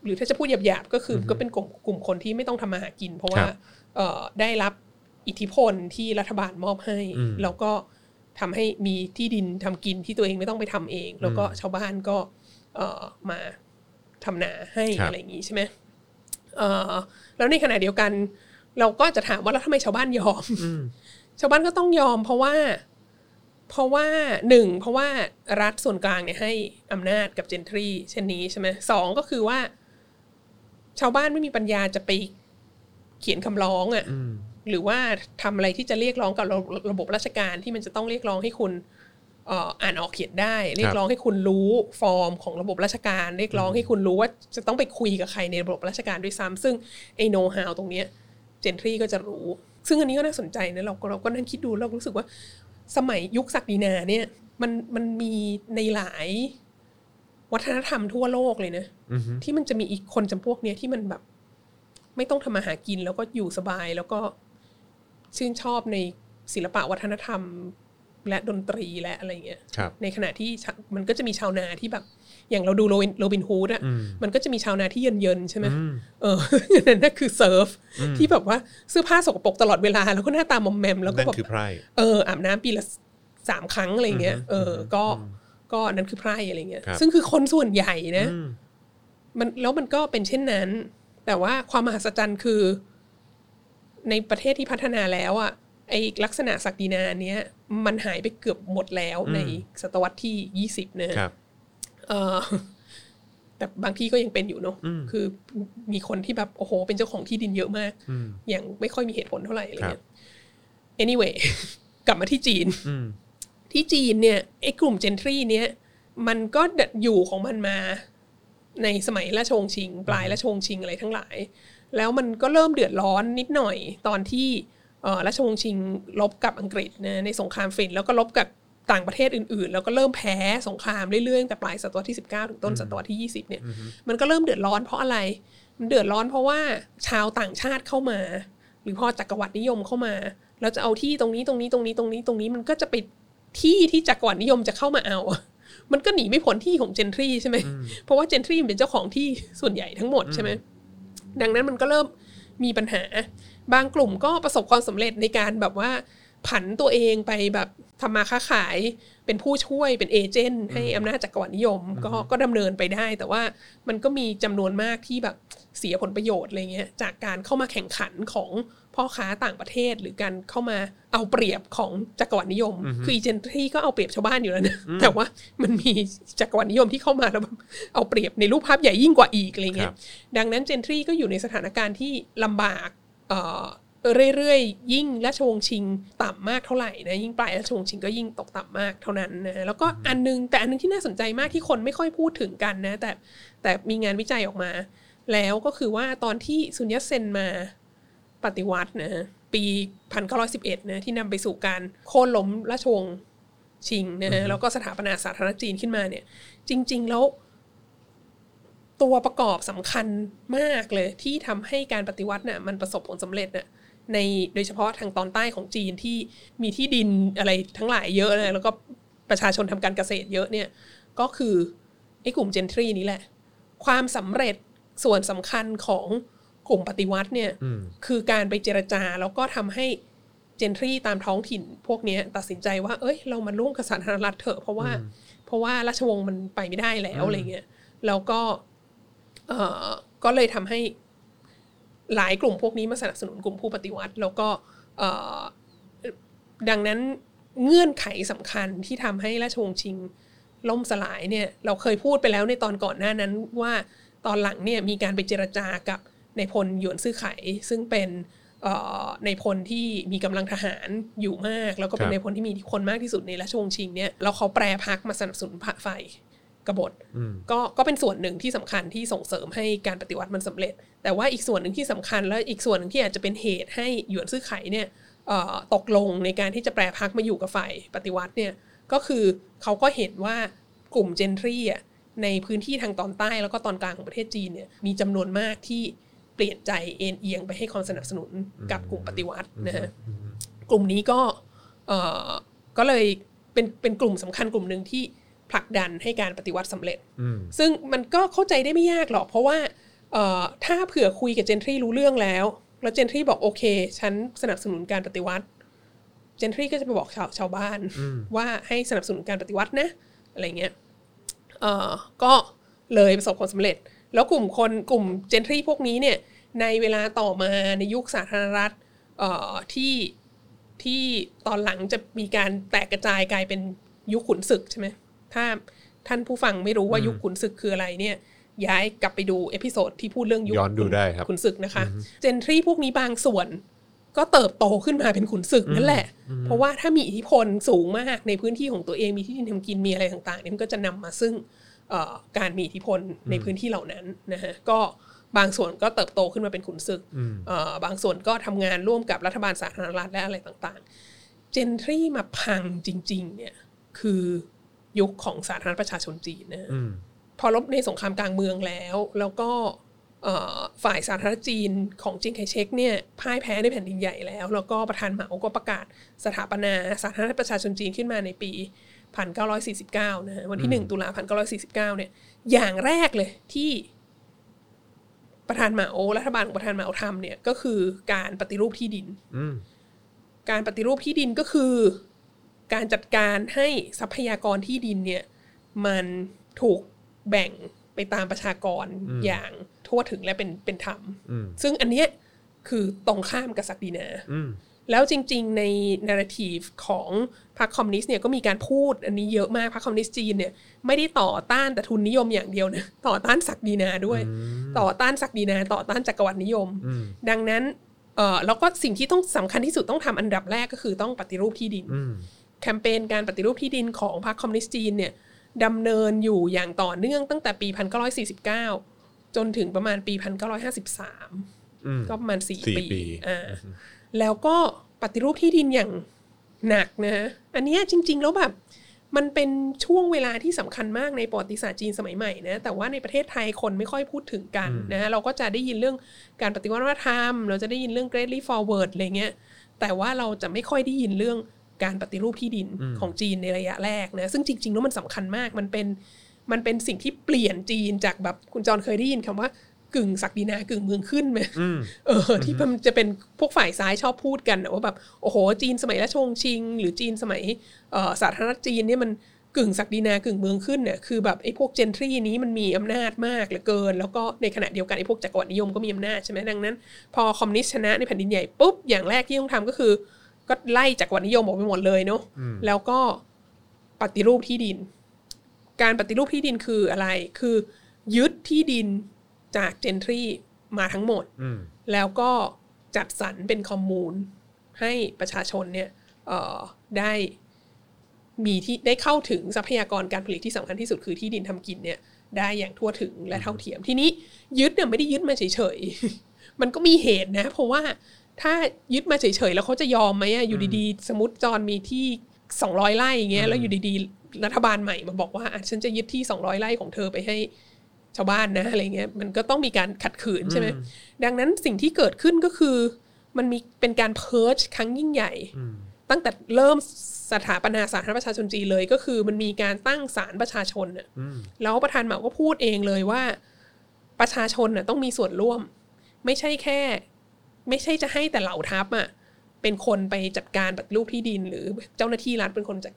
หรือถ้าจะพูดหยาบๆก็คืออก็เป็นกลุ่มกลุ่มคนที่ไม่ต้องทำมาหากิน เพราะว่าครับเอ่อได้รับอิทธิพลที่รัฐบาลมอบให้ แล้วก็ทำให้มีที่ดินทำกินที่ตัวเองไม่ต้องไปทำเอง แล้วก็ชาวบ้านก็เอ่อมาทำนาให้ครับอะไรอย่างนี้ใช่ไหมเอ่อแล้วในขณะเดียวกัน เราก็จะถามว่าแล้วทำไมชาวบ้านยอมชาวบ้านก็ต้องยอม เพราะว่า เพราะว่าหนึ่งเพราะว่ารัฐส่วนกลางเนี่ยให้อำนาจกับเจนทรีเช่นนี้ใช่ไหมสองก็คือว่า ชาวบ้านไม่มีปัญญาจะไปเขียนคำร้องอะ่ะหรือว่าทำอะไรที่จะเรียกร้องกับระระบบราชการที่มันจะต้องเรียกร้องให้คุณเอ่ออ่านออกเขียนได้ เรียกร้องให้คุณรู้ฟอร์มของระบบราชการ เรียกร้องให้คุณรู้ว่าจะต้องไปคุยกับใครในระบบราชการด้วยซ้ำซึ่งไอโนฮาวตรงเนี้ยเจนทรีก็จะรู้ ซึ่งอันนี้ก็น่าสนใจนะเราก็เราก็นั่งคิดดูเรารู้สึกว่าสมัยยุคศักดินาเนี่ยมันมันมีในหลาย วัฒนธรรมทั่วโลกเลยนะที่มันจะมีอีกคนจำพวกเนี้ยที่มันแบบ ไม่ต้องทำมาหากินแล้วก็อยู่สบายแล้วก็ชื่นชอบในศิลปะวัฒนธรรม และดนตรีและอะไรเงี้ยครับในขณะที่ชะมันก็จะมีชาวนาที่แบบ อย่างเราดูโรบินโรบินฮูดอะมันก็จะมีชาวนาที่เยินเยินๆใช่ไหมเออนั่นนะคือ serf ที่แบบว่าเสื้อผ้าสกปรกตลอดเวลาแล้วก็หน้าตามอมแมมแล้วก็นั่นแบบคือไพร่เอออาบน้ำปีละสามครั้งอะไรเงี้ยเออก็ ก็นั่นคือไพร่อะไรเงี้ยครับซึ่งคือคนส่วนใหญ่นะ มันแล้วมันก็เป็นเช่นนั้น แต่ว่าความมหัศจรรย์คือ ในประเทศที่พัฒนาแล้วอะไอลักษณะศักดินาเนี้ยมันหายไปเกือบหมดแล้วในศตวรรษที่ยี่สิบนะครับเออแต่บางที่ก็ยังเป็นอยู่เนอะคือมีคนที่แบบโอ้โห เป็นเจ้าของที่ดินเยอะมาก อย่างไม่ค่อยมีเหตุผลเท่าไหร่อะไรเงี้ย anyway กลับมาที่จีน ที่จีนเนี่ยไอ้กลุ่มเจนทรีเนี่ยมันก็อยู่ของมันมาในสมัยราชวงศ์ชิง ปลายราชวงศ์ชิงอะไรทั้งหลาย แล้วมันก็เริ่มเดือดร้อนนิดหน่อยตอนที่เอ่อราชวงศ์ชิงลบกับอังกฤษนะในสงครามฝิ่นแล้วก็ลบกับต่างประเทศอื่นๆ แล้วก็เริ่มแพ้สงครามเรื่อยๆตั้งแต่ปลายศตวรรษที่ 19 ถึงต้นศตวรรษที่ 20 เนี่ย มันก็เริ่มเดือดร้อนเพราะอะไร มันเดือดร้อนเพราะว่าชาวต่างชาติเข้ามา หรือพอจักรวรรดินิยมเข้ามา เราจะเอาที่ตรงนี้ตรงนี้ตรงนี้ตรงนี้ตรงนี้มันก็จะไป ที่ที่จักรวรรดินิยมจะเข้ามาเอา มันก็หนีไม่พ้นที่ของเจนทรีใช่ไหมเพราะว่าเจนทรีมันเป็นเจ้าของที่ส่วนใหญ่ทั้งหมดใช่ไหมดังนั้นมันก็เริ่มมีปัญหา บางกลุ่มก็ประสบความสำเร็จในการแบบว่า ผันตัวเองไปแบบทำมาค้าขายเป็นผู้ช่วยเป็นเอเจนต์ให้อำนาจจักรวรรดินิยม ก็ก็ดำเนินไปได้ แต่ว่ามันก็มีจำนวนมากที่แบบเสียผลประโยชน์อะไรเงี้ยจากการเข้ามาแข่งขันของพ่อค้าต่างประเทศหรือการเข้ามาเอาเปรียบของจักรวรรดินิยม คืออีเจนทรีก็เอาเปรียบชาวบ้านอยู่แล้วนะแต่ว่ามันมีจักรวรรดินิยมที่เข้ามาแล้วแบบเอาเปรียบในรูปภาพใหญ่ยิ่งกว่าอีกอะไรเงี้ครัยบดังนั้นเจนทรีก็อยู่ในสถานการณ์ที่ลำบาก เอ่อเรื่อยๆ ยิ่งราชวงศ์ชิงต่ำมากเท่าไหร่นะยิ่งปลายราชวงศ์ชิงก็ยิ่งตกต่ำมากเท่านั้นนะแล้วก็อันนึงแต่อันนึงที่น่าสนใจมากที่คนไม่ค่อยพูดถึงกันนะ แต่แต่มีงานวิจัยออกมา แล้วก็คือว่าตอนที่ซุนยัตเซนมาปฏิวัตินะปี1911นะที่นำไปสู่การโค่นล้มราชวงศ์ชิงนะแล้วก็สถาปนาสาธารณจีนขึ้นมาเนี่ย จริง ๆแล้วตัวประกอบสำคัญมากเลยที่ทำให้การปฏิวัติน่ะมันประสบผลสำเร็จน่ะ ในโดยเฉพาะทางตอนใต้ของจีนที่มีที่ดินอะไรทั้งหลายเยอะเลยแล้วก็ประชาชนทำการเกษตรเยอะเนี่ยก็คือไอ้กลุ่มเจนทรีนี้แหละ ความสำเร็จส่วนสำคัญของกลุ่มปฏิวัติเนี่ยคือการไปเจรจาแล้วก็ทำให้เจนทรีตามท้องถิ่นพวกเนี้ยตัดสินใจว่า เอ้ย เรามาร่วมกับสาธารณรัฐเถอะเพราะว่า เพราะว่าราชวงศ์มันไปไม่ได้แล้วอะไรเงี้ยแล้วก็ เอ่อก็เลยทำให้ หลายกลุ่มพวกนี้มาสนับสนุนกลุ่มผู้ปฏิวัติ แล้วก็ดังนั้นเงื่อนไขสำคัญที่ทำให้ราชวงศ์ชิงล่มสลายเนี่ยเราเคยพูดไปแล้วในตอนก่อนหน้านั้นว่าตอนหลังเนี่ยมีการไปเจรจากับในพลหยวนซื่อไข ซึ่งเป็นในพลที่มีกำลังทหารอยู่มาก แล้วก็เป็นในพลที่มีคนมากที่สุดในราชวงศ์ชิงเนี่ยแล้วเขาแปรพักมาสนับสนุนฝ่าย กบฏก็ก็เป็นส่วนหนึ่งที่สำคัญที่ส่งเสริมให้การปฏิวัติมันสำเร็จ แต่ว่าอีกส่วนหนึ่งที่สำคัญและอีกส่วนหนึ่งที่อาจจะเป็นเหตุให้หยวนซื่อไขเนี่ยเอ่อตกลงในการที่จะแปรพักมาอยู่กับฝ่ายปฏิวัติเนี่ยก็คือเขาก็เห็นว่ากลุ่มเจนทรีอะในพื้นที่ทางตอนใต้แล้วก็ตอนกลางของประเทศจีนเนี่ยมีจำนวนมากที่เปลี่ยนใจเอ็นเอียงไปให้ความสนับสนุนกับกลุ่มปฏิวัตินะฮะกลุ่มนี้ก็เอ่อก็เลยเป็นเป็นกลุ่มสำคัญกลุ่มหนึ่งที่ ผลักดันให้การปฏิวัติสำเร็จ ซึ่งมันก็เข้าใจได้ไม่ยากหรอก เพราะว่าเอ่อถ้าเผื่อคุยกับเจนทรีรู้เรื่องแล้ว แล้วเจนทรีบอกโอเค ฉันสนับสนุนการปฏิวัติ เจนทรีก็จะไปบอกชาวชาวบ้าน ว่าให้สนับสนุนการปฏิวัตินะอะไรเงี้ยเออก็เลยประสบความสำเร็จ แล้วกลุ่มคนกลุ่มเจนทรีพวกนี้เนี่ยในเวลาต่อมาในยุคสาธารณรัฐเอ่อที่ที่ตอนหลังจะมีการแตกกระจายกลายเป็นยุคขุนศึกใช่ไหม ถ้าท่านผู้ฟังไม่รู้ว่ายุคขุนศึกคืออะไรเนี่ยย้ายกลับไปดู episode ที่พูดเรื่องยุคย้อนดูได้ครับขุนศึกนะคะ gentry พวกนี้บางส่วน ก็เติบโตขึ้นมาเป็นขุนศึกนั่นแหละ เพราะว่าถ้ามีอิทธิพลสูงมากในพื้นที่ของตัวเองมีที่ดินทำกินมีอะไรต่างๆเนี่ยมันก็จะนำมาซึ่งเอ่อการมีอิทธิพลในพื้นที่เหล่านั้นนะฮะก็บางส่วนก็เติบโตขึ้นมาเป็นขุนศึกเอ่อบางส่วนก็ทำงานร่วมกับรัฐบาลสาธารณรัฐและอะไรต่างๆ gentry มาพังจริง ๆ เนี่ยคือ ยุคของสาธารณรัฐประชาชนจีนนะฮะพอรบในสงครามกลางเมืองแล้ว แล้วก็เอ่อฝ่ายสาธารณรัฐจีนของจิงไคเชกเนี่ยพ่ายแพ้ในแผ่นดินใหญ่แล้ว แล้วก็ประธานเหมาก็ประกาศสถาปนาสาธารณรัฐประชาชนจีนขึ้นมาในปี 1949นะฮะวันที่ 1 ตุลา1949 เนี่ย อย่างแรกเลยที่ประธานเหมารัฐบาลของประธานเหมาทำเนี่ยก็คือการปฏิรูปที่ดินการปฏิรูปที่ดินก็คือ การจัดการให้ทรัพยากรที่ดินเนี่ยมันถูกแบ่งไปตามประชากรอย่างทั่วถึงและเป็นเป็นธรรม ซึ่งอันเนี้ยคือตรงข้ามกับศักดินาแล้วจริง ๆ ในนาราทีฟของพรรคคอมมิวนิสต์เนี่ยก็มีการพูดอันนี้เยอะมากพรรคคอมมิวนิสต์จีนเนี่ยไม่ได้ต่อต้านแต่ทุนนิยมอย่างเดียวนะต่อต้านศักดินาด้วย ต่อต้านศักดินา ต่อต้านจักรวรรดินิยม ดังนั้นเออแล้วก็สิ่งที่ต้องสำคัญที่สุดต้องทำอันดับแรกก็คือต้องปฏิรูปที่ดิน แคมเปญการปฏิรูปที่ดินของพรรคคอมมิวนิสต์จีนเนี่ยดำเนินอยู่อย่างต่อเนื่องตั้งแต่ปี 1949 จนถึงประมาณปี 1953 ก็ประมาณสี่4ปีปีอ่าแล้วก็ปฏิรูปที่ดินอย่างหนักนะอันเนี้ยจริง ๆ แล้วแบบมันเป็นช่วงเวลาที่สำคัญมากในประวัติศาสตร์จีนสมัยใหม่นะแต่ว่าในประเทศไทยคนไม่ค่อยพูดถึงกันนะเราก็จะได้ยินเรื่องการปฏิวัติวัฒนธรรม เราจะได้ยินเรื่อง Great Leap Forward อะไรเงี้ยแต่ว่าเราจะไม่ค่อยได้ยินเรื่อง การปฏิรูปที่ดินของจีนในระยะแรกนะซึ่งจริง ๆ แล้วมันสำคัญมากมันเป็นมันเป็นสิ่งที่เปลี่ยนจีนจากแบบคุณจรเคยได้ยินคำว่ากึ่งศักดินากึ่งเมืองขึ้นไหมเออ ที่มันจะเป็นพวกฝ่ายซ้ายชอบพูดกันนะว่าแบบโอ้โห จีนสมัยราชวงศ์ชิง หรือจีนสมัยเอ่อสาธารณรัฐจีนเนี่ยมันกึ่งศักดินากึ่งเมืองขึ้นเนี่ยคือแบบไอ้พวกเจนทรีนี้มันมีอำนาจมากเหลือเกิน แล้วก็ในขณะเดียวกันไอ้พวกจักรวรรดินิยมก็มีอำนาจใช่ไหมดังนั้น พอคอมมิวนิสต์ชนะในแผ่นดินใหญ่ปุ๊บอย่างแรกที่ต้องทำก็คือ ก็ไล่จักรวรรดินิยมออกไปหมดเลยเนาะแล้วก็ปฏิรูปที่ดิน การปฏิรูปที่ดินคืออะไร คือ ยึดที่ดินจากเจนทรีมาทั้งหมดแล้วก็จัดสรรเป็นคอมมูนให้ประชาชนเนี่ยเอ่อได้มีที่ได้เข้าถึงทรัพยากรการผลิตที่สำคัญที่สุดคือที่ดินทำกินเนี่ยได้อย่างทั่วถึงและเท่าเทียม ทีนี้ยึดเนี่ยไม่ได้ยึดมาเฉยๆ มันก็มีเหตุนะ เพราะว่า ถ้ายึดมาเฉยๆแล้วเขาจะยอมไหมอะอยู่ดีๆ สมมติจอนมีที่สองร้อยไร่อย่างเงี้ยแล้วอยู่ดีๆ รัฐบาลใหม่มาบอกว่าอะฉันจะยึดที่สองร้อยไร่ของเธอไปให้ชาวบ้านนะอะไรเงี้ยมันก็ต้องมีการขัดขืนใช่ไหมดังนั้นสิ่งที่เกิดขึ้นก็คือ มันมีเป็นการเพิร์ชครั้งยิ่งใหญ่ ตั้งแต่เริ่มสถาปนาสาธารณรัฐประชาชนจีนเลยก็คือมันมีการตั้งศาลประชาชนน่ะแล้วประธานเหมาก็พูดเองเลยว่า ประชาชนน่ะต้องมีส่วนร่วม ไม่ใช่แค่ ไม่ใช่จะให้แต่เหล่าทัพอะเป็นคนไปจัดการปฏิรูปที่ดิน หรือเจ้าหน้าที่รัฐเป็นคนจัด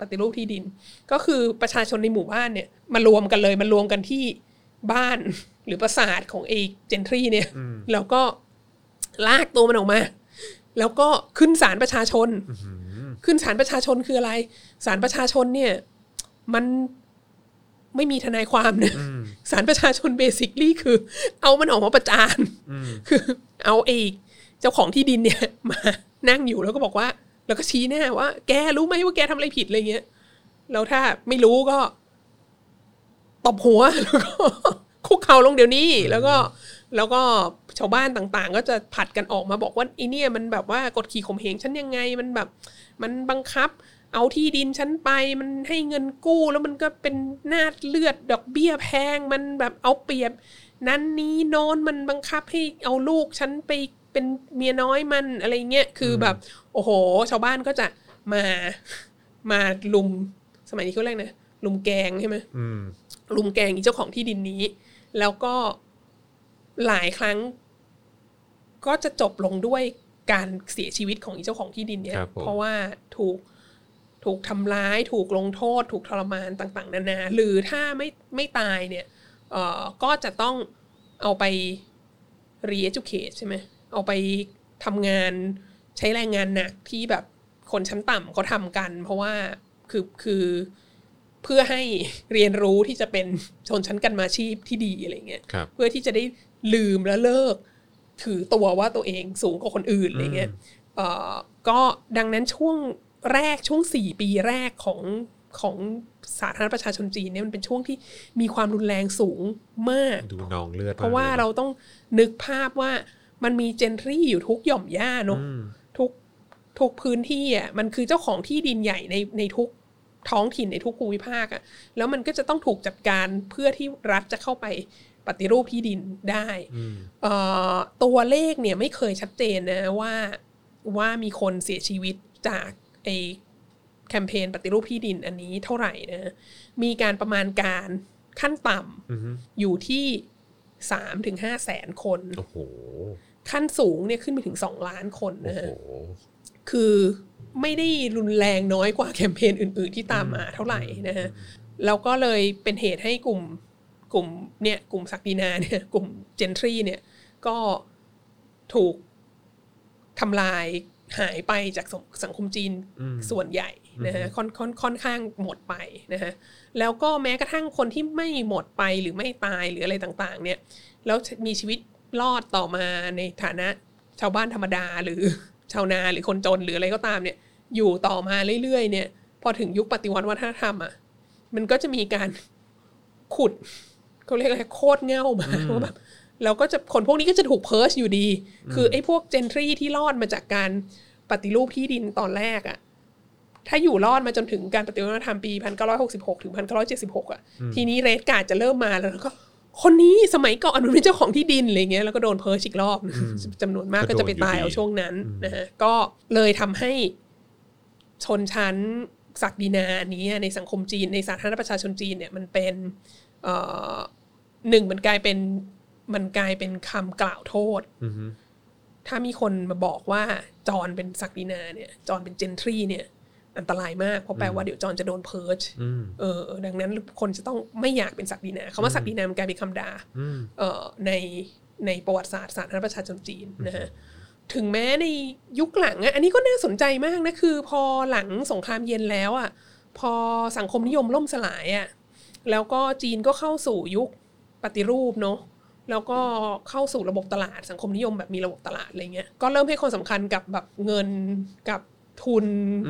ปฏิรูปที่ดิน ก็คือประชาชนในหมู่บ้านเนี่ยมารวมกันเลยมารวมกันที่บ้านหรือปราสาทของเอเจนทรีเนี่ยแล้วก็ลากตัวมันออกมา แล้วก็ขึ้นศาลประชาชน ขึ้นศาลประชาชนคืออะไรศาลประชาชนเนี่ย มัน ไม่มีทนายความเนี่ยศาลประชาชนเบสิคลี่คือ เอามันออกมาประจานคือ เอาเอกเจ้าของที่ดินเนี่ย มานั่งอยู่แล้วก็บอกว่า แล้วก็ชี้หน้าว่า แกรู้ไหมว่าแกทำอะไรผิดอะไรเงี้ยแล้วถ้าไม่รู้ก็ตบหัวแล้วก็คุกเข่าลงเดี๋ยวนี้ แล้วก็แล้วก็ชาวบ้านต่างๆ ก็จะผัดกันออกมาบอกว่าไอเนี่ยมันแบบว่ากดขี่ข่มเหงฉันยังไงมันแบบ มันบังคับ เอาที่ดินฉันไปมันให้เงินกู้แล้วมันก็เป็นหน้าเลือดดอกเบี้ยแพงมันแบบเอาเปรียบ นั้นนี้โน้นมันบังคับให้เอาลูกฉันไปเป็นเมียน้อยมันอะไรเงี้ยคือแบบ โอ้โห ชาวบ้านก็จะมามาลุมสมัยนี้เขาเรียกนะลุมแกงใช่ไหมลุมแกงอีเจ้าของที่ดินนี้ แล้วก็หลายครั้ง ก็จะจบลงด้วยการเสียชีวิตของอีเจ้าของที่ดินเนี่ยครับผมเพราะว่าถูก ถูกทำร้าย ถูกลงโทษ ถูกทรมานต่าง ๆ นานา หรือถ้าไม่ไม่ตายเนี่ยเอ่อก็จะต้องเอาไป re-educate ใช่ไหมเอาไปทำงานใช้แรงงานหนักที่แบบคนชั้นต่ำเขาทำกัน เพราะว่าคือคือเพื่อให้เรียนรู้ที่จะเป็นชนชั้นกันมาชีพที่ดีอะไรเงี้ยครับเพื่อที่จะได้ลืมและเลิก ถือตัวว่าตัวเองสูงกว่าคนอื่นอะไรเงี้ยเอ่อก็ดังนั้นช่วง แรกช่วงสี่ปีแรกของของสาธารณประชาชนจีนเนี่ยมันเป็นช่วงที่มีความรุนแรงสูงมากดูนองเลือดมกเพราะว่าลยนเราต้องนึกภาพว่ามันมีเจนทรี่อยู่ทุกหย่อมย่าเนอะทุกทุกพื้นที่อะมันคือเจ้าของที่ดินใหญ่ในในทุกท้องถิ่นในทุกภูมิภาคอะแล้วมันก็จะต้องถูกจัดการเพื่อที่รัฐจะเข้าไปปฏิรูปที่ดินได้เอ่อตัวเลขเนี่ยไม่เคยชัดเจนนะว่าว่ามีคนเสียชีวิตจาก ไอแคมเปญปฏิรูปที่ดินอันนี้เท่าไหร่นะมีการประมาณการขั้นต่ำอยู่ที่สามถึงห้าแสนคนโอ้โหขั้นสูงเนี่ยขึ้นไปถึงสองล้านคนโอ้นะโหฮะคือไม่ได้รุนแรงน้อยกว่าแคมเปญอื่น ๆ ที่ตามมาเท่าไหร่นะฮะแล้วก็เลยเป็นเหตุให้กลุ่มกลุ่มเนี่ยกลุ่มศักดินาเนี่ยกลุ่มเจนทรีเนี่ยก็ถูกทำลาย หายไปจากสงสังคมจีนส่วนใหญ่นะฮะค่อนค่อนค่อนข้างหมดไปนะฮะแล้วก็แม้กระทั่งคนที่ไม่หมดไปหรือไม่ตายหรืออะไรต่างๆ เนี่ยแล้วมีชีวิตรอดต่อมาในฐานะชาวบ้านธรรมดาหรือชาวนาหรือคนจนหรืออะไรก็ตามเนี่ย อยู่ต่อมาเรื่อยๆ เนี่ย พอถึงยุคปฏิวัติวัฒนธรรมอะมันก็จะมีการขุดเขาเรียกอะไรโคตรเง่ามาว่าแบบ แล้วก็จะคนพวกนี้ก็จะถูกเพิร์ชอยู่ดี คือไอ้พวกเจนทรีที่รอดมาจากการปฏิรูปที่ดินตอนแรกอะถ้าอยู่รอดมาจนถึงการปฏิวัติวัฒนธรรมปี 1966 ถึง 1976 อะ ทีนี้เรดการ์ดจะเริ่มมาแล้วก็ คนนี้สมัยก่อนมันเป็นเจ้าของที่ดินอะไรเงี้ยแล้วก็โดน purge อีกรอบจำนวนมากก็ก็โดนจะไปตายอยู่ดีเอาช่วงนั้นนะฮะก็เลยทำให้ชนชั้นศักดินาอันนี้ในสังคมจีนในสาธารณประชาชนจีนเนี่ยมันเป็นเอ่อหนึ่งมันกลายเป็น มันกลายเป็นคำกล่าวโทษ ถ้ามีคนมาบอกว่าจอนเป็นศักดินาเนี่ย จอนเป็น gentry เนี่ย อันตรายมาก เพราะแปลว่าเดี๋ยวจอนจะโดน purgeเออ ดังนั้นคนจะต้องไม่อยากเป็นศักดินาคำว่าศักดินามันกลายเป็นคำด่าเอ่อในในประวัติศาสตร์สาธารณประชาชนจีนนะฮะถึงแม้ในยุคหลังอะอันนี้ก็น่าสนใจมากนะคือ พอหลังสงครามเย็นแล้วอะพอสังคมนิยมล่มสลายอะแล้วก็จีนก็เข้าสู่ยุคปฏิรูปเนาะ แล้วก็เข้าสู่ระบบตลาดสังคมนิยมแบบมีระบบตลาดอะไรเงี้ยก็เริ่มให้ความสำคัญกับแบบเงินกับทุน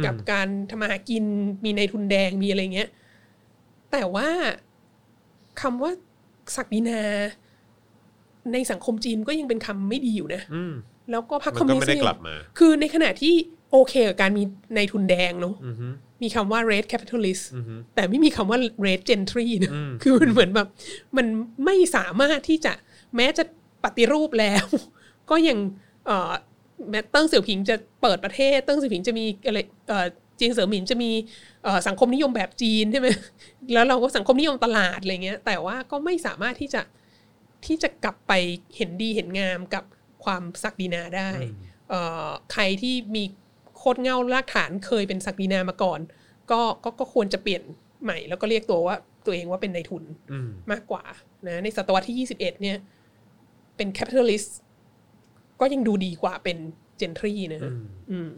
กับการทำมาหากินมีในทุนแดงมีอะไรเงี้ย แต่ว่าคำว่าศักดินา ในสังคมจีนก็ยังเป็นคำไม่ดีอยู่นะแล้วก็พรรคมัคอมนก็มิวนิไม่สได้ต์กลับมาคือในขณะที่โอเคกับการมีในทุนแดงเนาะมีคำว่า red capitalist แต่ไม่มีคำว่า red gentry นะคือมันเหมือนแบบ มันไม่สามารถที่จะแม้จะปฏิรูปแล้ว ก็ยังเอ่อแม้เติ้งเสี่ยวผิงจะเปิดประเทศ เติ้งเสี่ยวผิงจะมีอะไรเอ่อจีนเสี่ยวหมินจะมีเอ่อสังคมนิยมแบบจีนใช่ไหมแล้วเราก็สังคมนิยมตลาดอะไรเงี้ย แต่ว่าก็ไม่สามารถที่จะที่จะกลับไปเห็นดีเห็นงามกับความศักดินาได้เอ่อใครที่มีโคตรเงารากฐานเคยเป็นศักดินามาก่อน ก็ก็ก็ควรจะเปลี่ยนใหม่ แล้วก็เรียกตัวว่าตัวเองว่าเป็นนายทุนมากกว่านะในศตวรรษที่ 21 เนี่ย เป็น capitalist ก็ยังดูดีกว่าเป็น gentry นะฮะอืม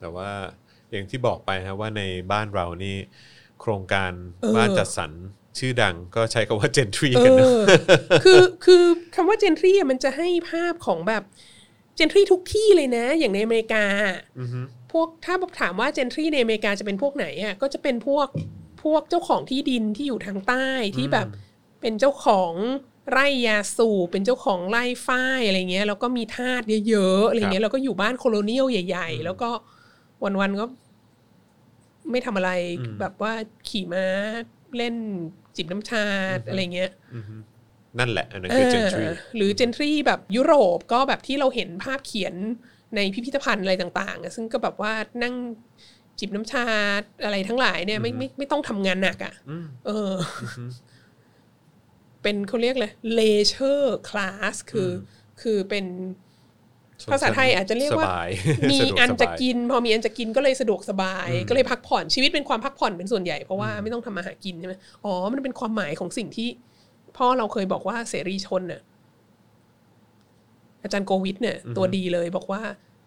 แต่ว่าอย่างที่บอกไปนะว่าในบ้านเรานี่ โครงการเออบ้านจัดสรรชื่อดังก็ใช้คำว่า gentry เอกันนะอคือคือคำว่า gentry มันจะให้ภาพของแบบ gentry ทุกที่เลยนะ อย่างในอเมริกา พวกถ้าถามว่าเจนทรีในอเมริกาจะเป็นพวกไหนอะก็จะเป็นพวกพวกเจ้าของที่ดินที่อยู่ทางใต้ที่แบบเป็นเจ้าของไร่ยาสูบเป็นเจ้าของไร่ฝ้ายอะไรเงี้ยแล้วก็มีทาสเยอะๆอะไรเงี้ยแล้วก็อยู่บ้านโคโลเนียลใหญ่ ๆ แล้วก็วันๆก็ ไม่ทำอะไรแบบว่าขี่ม้าเล่นจิบน้ำชาอะไรเงี้ยนั่นแหละอันนั้นคือเจนทรีเออหรือเจนทรีแบบยุโรปก็แบบที่เราเห็นภาพเขียน ในพิพิธภัณฑ์อะไรต่างๆอะซึ่งก็แบบว่านั่งจิบน้ำชาอะไรทั้งหลายเนี่ยไม่ไม่ไม่ต้องทำงานหนักอะ่ะเอออ เป็นเขาเรียกเลย leisure class คืออคือเป็นชนภาษาไทยอาจจะเรียกว่าสบายมีสะดวกอันจะสบายกิน พอมีอันจะกินก็เลยสะดวกสบาย ก็เลยพักผ่อนชีวิตเป็นความพักผ่อนเป็นส่วนใหญ่เพราะว่าไม่ต้องทำมาหากินใช่ไหมอ๋อมันเป็นความหมายของสิ่งที่พ่อเราเคยบอกว่าเสรีชนน่ะ อาจารย์โกวิทเนี่ย ตัวดีเลยบอกว่า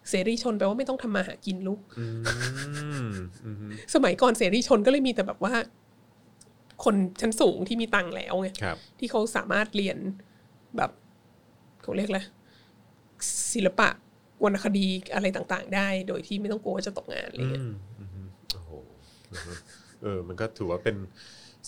เสรีชนแปลว่าไม่ต้องทำมาหากินลูกอืมอืมสมัยก่อนเสรีชนก็เลยมีแต่แบบว่า คนชั้นสูงที่มีตังค์แล้วไงครับที่เขาสามารถเรียนแบบเขาเรียกอะไรศิลปะวรรณคดีอะไรต่างๆ ได้ โดยที่ไม่ต้องกลัวว่าจะตกงานอะไรเงี้ยอืมอืมโอ้โหเออ มันก็ถือว่าเป็น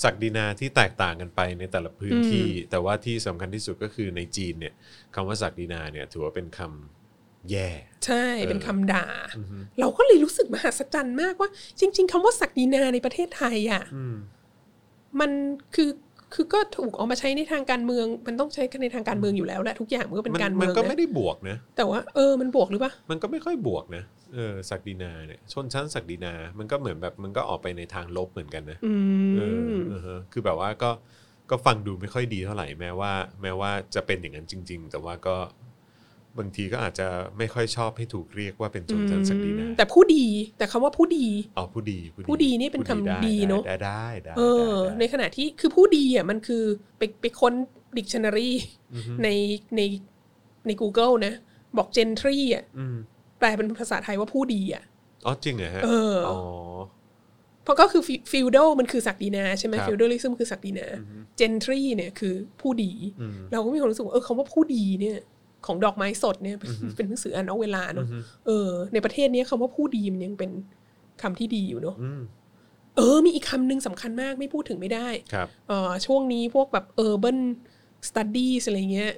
ศักดินาที่แตกต่างกันไปในแต่ละพื้นที่ แต่ว่าที่สำคัญที่สุดก็คือในจีนเนี่ยคำว่าศักดินาเนี่ยถือว่าเป็นคำแย่ ใช่เป็นคำด่า เราก็เลยรู้สึกมหัศจรรย์มากว่า จริง ๆคำว่าศักดินาในประเทศไทยอะอืมมันคือคือก็ถูกเอามาใช้ในทางการเมือง มันต้องใช้กันในทางการเมืองอยู่แล้วแหละทุกอย่างมันก็เป็นมันการมัเมืนองก็ไม่นะได้บวกนะแต่ว่าเออมันบวกหรือเปล่ามันก็ไม่ค่อยบวกนะ เออศักดินาเนี่ยชนชั้นศักดินา มันก็เหมือนแบบมันก็ออกไปในทางลบเหมือนกันนะอืเออมเออฮะคือแบบว่าก็ก็ฟังดูไม่ค่อยดีเท่าไหร่แม้ว่า แม้ว่าจะเป็นอย่างนั้นจริง ๆ แต่ว่าก็บางทีก็อาจจะไม่ค่อยชอบให้ถูกเรียกว่าเป็นชนชั้นศักดินาแต่ผู้ดีแต่คำว่าผู้ดีอ๋อผู้ดีผู้ดีนี่เป็นคำไดีเนอะได้ได้ได้เออได้ในขณะที่คือผู้ดีอะมันคือไปไปค้นดิกชันนารีในในใน Google นะ บอก gentry อะอืม แปลเป็นภาษาไทยว่าผู้ดีอะอ๋อจริงเหรอฮะเอออ๋อ๋อเพราะก็คือฟิวด l มันคือศักดินาใช่ไหมครับฟิวด l ลิซึมคือศักดินา gentry เนี่ยคือผู้ดีอืมเราก็มีความรู้สึกว่าเออคำว่าผู้ดีเนี่ยของดอกไม้สดเนี่ยเป็นเป็นหนังสืออ่านนอกเวลาเนอะเออ ในประเทศเนี้ยคำว่าผู้ดีมันยังเป็นคำที่ดีอยู่เนอะอืมเออ มีอีกคำหนึ่งสำคัญมากไม่พูดถึงไม่ได้ครับเอ่อช่วงนี้พวกแบบ urban studies อะไรเงี้ย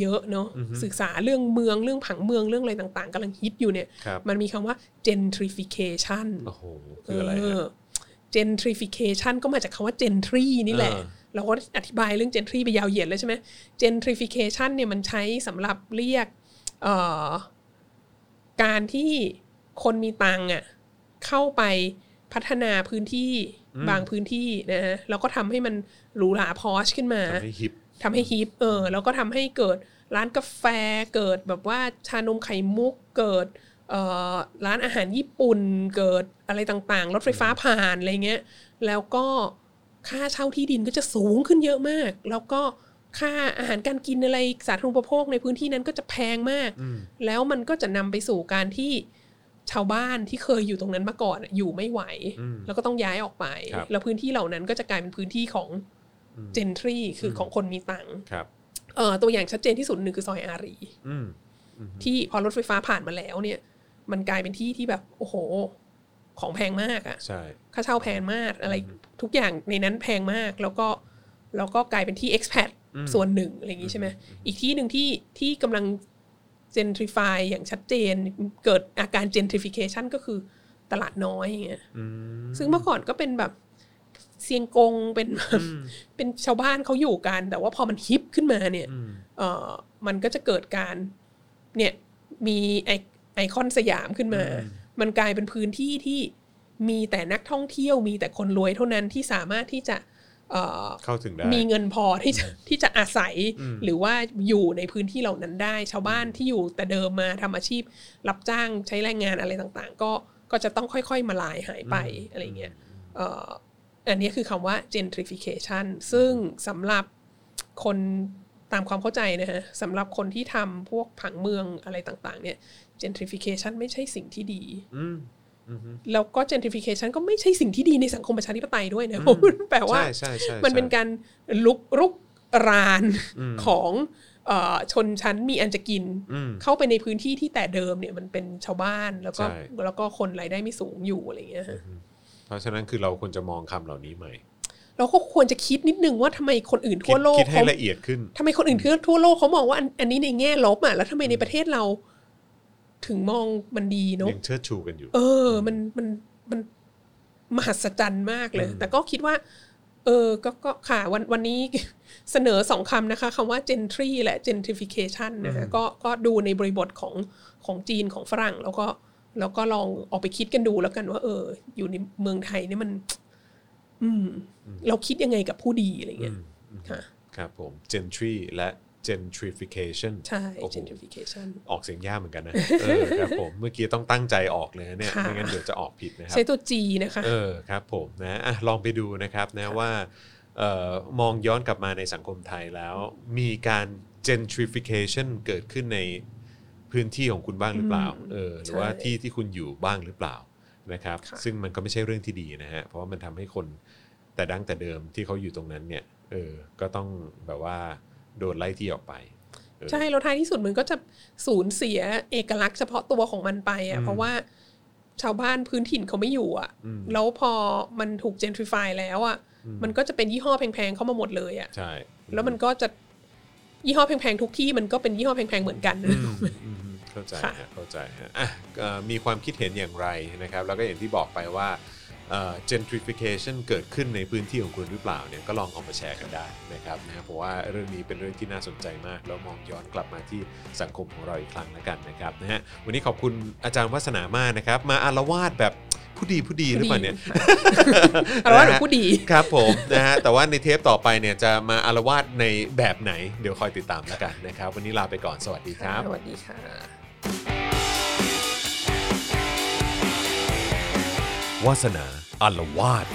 เยอะเนาะศึกษาเรื่องเมืองเรื่องผังเมืองเรื่องอะไรต่างๆกำลังฮิตอยู่เนี่ยครับมันมีคำว่า gentrification โอ้โหคืออะไรเอฮะอ gentrification ก็มาจากคำว่า gentry นี่แหละเออเราก็อธิบายเรื่อง gentry ไปยาวเหยียดเลยใช่ไหม gentrification เนี่ยมันใช้สำหรับเรียกเอ่อการที่คนมีตังค์อะเข้าไปพัฒนาพื้นที่บางพื้นที่นะฮะแล้วก็ทำให้มันหรูหราพอชขึ้นมาทำให้ฮิป ทำให้ฮิปเออแล้วก็ทำให้เกิดร้านกาแฟเกิดแบบว่าชานมไข่มุกเกิดร้านอาหารญี่ปุ่นเกิดอะไรต่างๆ รถไฟฟ้าผ่านอะไรเงี้ยแล้วก็ค่าเช่าที่ดินก็จะสูงขึ้นเยอะมาก แล้วก็ค่าอาหารการกินอะไรสาธารณูปโภคในพื้นที่นั้นก็จะแพงมาก แล้วมันก็จะนำไปสู่การที่ชาวบ้านที่เคยอยู่ตรงนั้นมาก่อนอยู่ไม่ไหว แล้วก็ต้องย้ายออกไป แล้วพื้นที่เหล่านั้นก็จะกลายเป็นพื้นที่ของ เจนทรีคือของคนมีตังค์ครับเอ่อตัวอย่างชัดเจนที่สุดหนึ่งคือซอยอารีอืมที่พอรถไฟฟ้าผ่านมาแล้วเนี่ย มันกลายเป็นที่ที่แบบโอ้โห ของแพงมากอะใช่ค่าเช่าแพงมากอะไรทุกอย่างในนั้นแพงมากแล้วก็แล้วก็กลายเป็นที่ expat ส่วนหนึ่งอะไรอย่างนี้ใช่ไหมอีกที่หนึ่งที่ที่กำลัง gentrify อย่างชัดเจนเกิดอาการ gentrification ก็คือตลาดน้อยอย่างเงี้ยอืมซึ่งเมื่อก่อนก็เป็นแบบ เซียงกงเป็นแบบเป็นชาวบ้านเขาอยู่กัน แต่ว่าพอมันฮิปขึ้นมาเนี่ยเออมันก็จะเกิดการ เนี่ยมีไอไอคอนสยามขึ้นมา มันกลายเป็นพื้นที่ที่มีแต่นักท่องเที่ยวมีแต่คนรวยเท่านั้นที่สามารถที่จะเอ่อเข้าถึงได้มีเงินพอที่จะที่จะอาศัยหรือว่าอยู่ในพื้นที่เหล่านั้นได้ ชาวบ้านที่อยู่แต่เดิมมาทำอาชีพ รับจ้างใช้แรงงานอะไรต่างๆ ก็ก็จะต้องค่อย ๆ มาลายหายไปอะไรเงี้ยเอ่ออันนี้คือคำว่า gentrification ซึ่งสำหรับคนตามความเข้าใจนะฮะสำหรับคนที่ทำพวกผังเมืองอะไรต่างๆ เนี่ย gentrification ไม่ใช่สิ่งที่ดีอืมแล้วก็ gentrification ก็ไม่ใช่สิ่งที่ดีในสังคมประชาธิปไตยด้วยนะผมแปลว่าใช่ใช่ใช่มันเป็นใช่การลุกรุกรานของเออชนชั้นมีอันจะกิน เข้าไปในพื้นที่ที่แต่เดิมเนี่ยมันเป็นชาวบ้านแล้วก็ใช่แล้วก็คนรายได้ไม่สูงอยู่อะไรเงี้ยฮะ เพราะฉะนั้นคือเราควรจะมองคำเหล่านี้ใหม่ เราก็ควรจะคิดนิดนึงว่าทำไมคนอื่นทั่วโลกคิดให้เขาละเอียดขึ้นทำไมคนอื่นทั่วโลกเขามองว่าอันอันนี้ในแง่ลบอะแล้วทำไมในประเทศเรา ถึงมองมันดีเนาะยังเชิดชูกันอยู่ เออ มันมันมันมหัศจรรย์มากเลย แต่ก็คิดว่า เออ ก็ก็ค่ะวันวันนี้เสนอสองคำนะคะคำว่า gentry และ gentrification นะคะก็ก็ดูในบริบทของของจีนของฝรั่ง แล้วก็ แล้วก็ลองออกไปคิดกันดูแล้วกันว่า เออ อยู่ในเมืองไทยเนี่ยมัน อืม เราคิดยังไงกับผู้ดีอะไรเงี้ยค่ะครับผม gentry และ gentrification ใช่โอ้โห gentrification ออกเสียงยากเหมือนกันนะเออครับผมเมื่อกี้ต้องตั้งใจออกเลยนะเนี่ยค่ะไม่งั้นเดี๋ยวจะออกผิดนะครับใช้ตัว G นะคะเออครับผมนะอะลองไปดูนะครับนะว่าเอ่อมองย้อนกลับมาในสังคมไทยแล้ว มีการ gentrification เกิดขึ้นใน พื้นที่ของคุณบ้างหรือเปล่าเออหรือว่าใช่ที่ที่คุณอยู่บ้างหรือเปล่านะครับค่ะซึ่งมันก็ไม่ใช่เรื่องที่ดีนะฮะเพราะว่ามันทำให้คนแต่ดั้งแต่เดิมที่เขาอยู่ตรงนั้นเนี่ยเออก็ต้องแบบว่าโดนไล่ที่ออกไปเออใช่แล้วท้ายที่สุดมันก็จะสูญเสียเอกลักษณ์เฉพาะตัวของมันไปอะเพราะว่าชาวบ้านพื้นถิ่นเขาไม่อยู่อะ แล้วพอมันถูก gentrify แล้วอะ มันก็จะเป็นยี่ห้อแพงๆเข้ามาหมดเลยอะ ใช่ แล้วมันก็จะ ยี่ห้อแพงๆทุกที่มันก็เป็นยี่ห้อแพงๆเหมือนกันอืมเข้าใจค่ะฮะเข้าใจฮะอะเอ่อมีความคิดเห็นอย่างไรนะครับ แล้วก็อย่างที่บอกไปว่าเอ่อ gentrification เกิดขึ้นในพื้นที่ของคุณหรือเปล่าเนี่ยก็ลองเออกมาแชร์กันได้นะครับนะเพราะว่าเรื่องนี้เป็นเรื่องที่น่าสนใจมาก แล้วมองย้อนกลับมาที่สังคมของเราอีกครั้งแล้วกันนะครับนะฮะวันนี้ขอบคุณอาจารย์วัฒนามากนะครับ มาอารวาสแบบ ผู้ดีผู้ดีหรือเปล่าเนี่ยอารวาสหรือผู้ดีครับผมนะฮะแต่ว่าในเทปต่อไปเนี่ยจะมาอารวาสในแบบไหน เดี๋ยวคอยติดตามแล้วกันนะครับ วันนี้ลาไปก่อนสวัสดีครับ สวัสดีค่ะ วาสนาอารวาส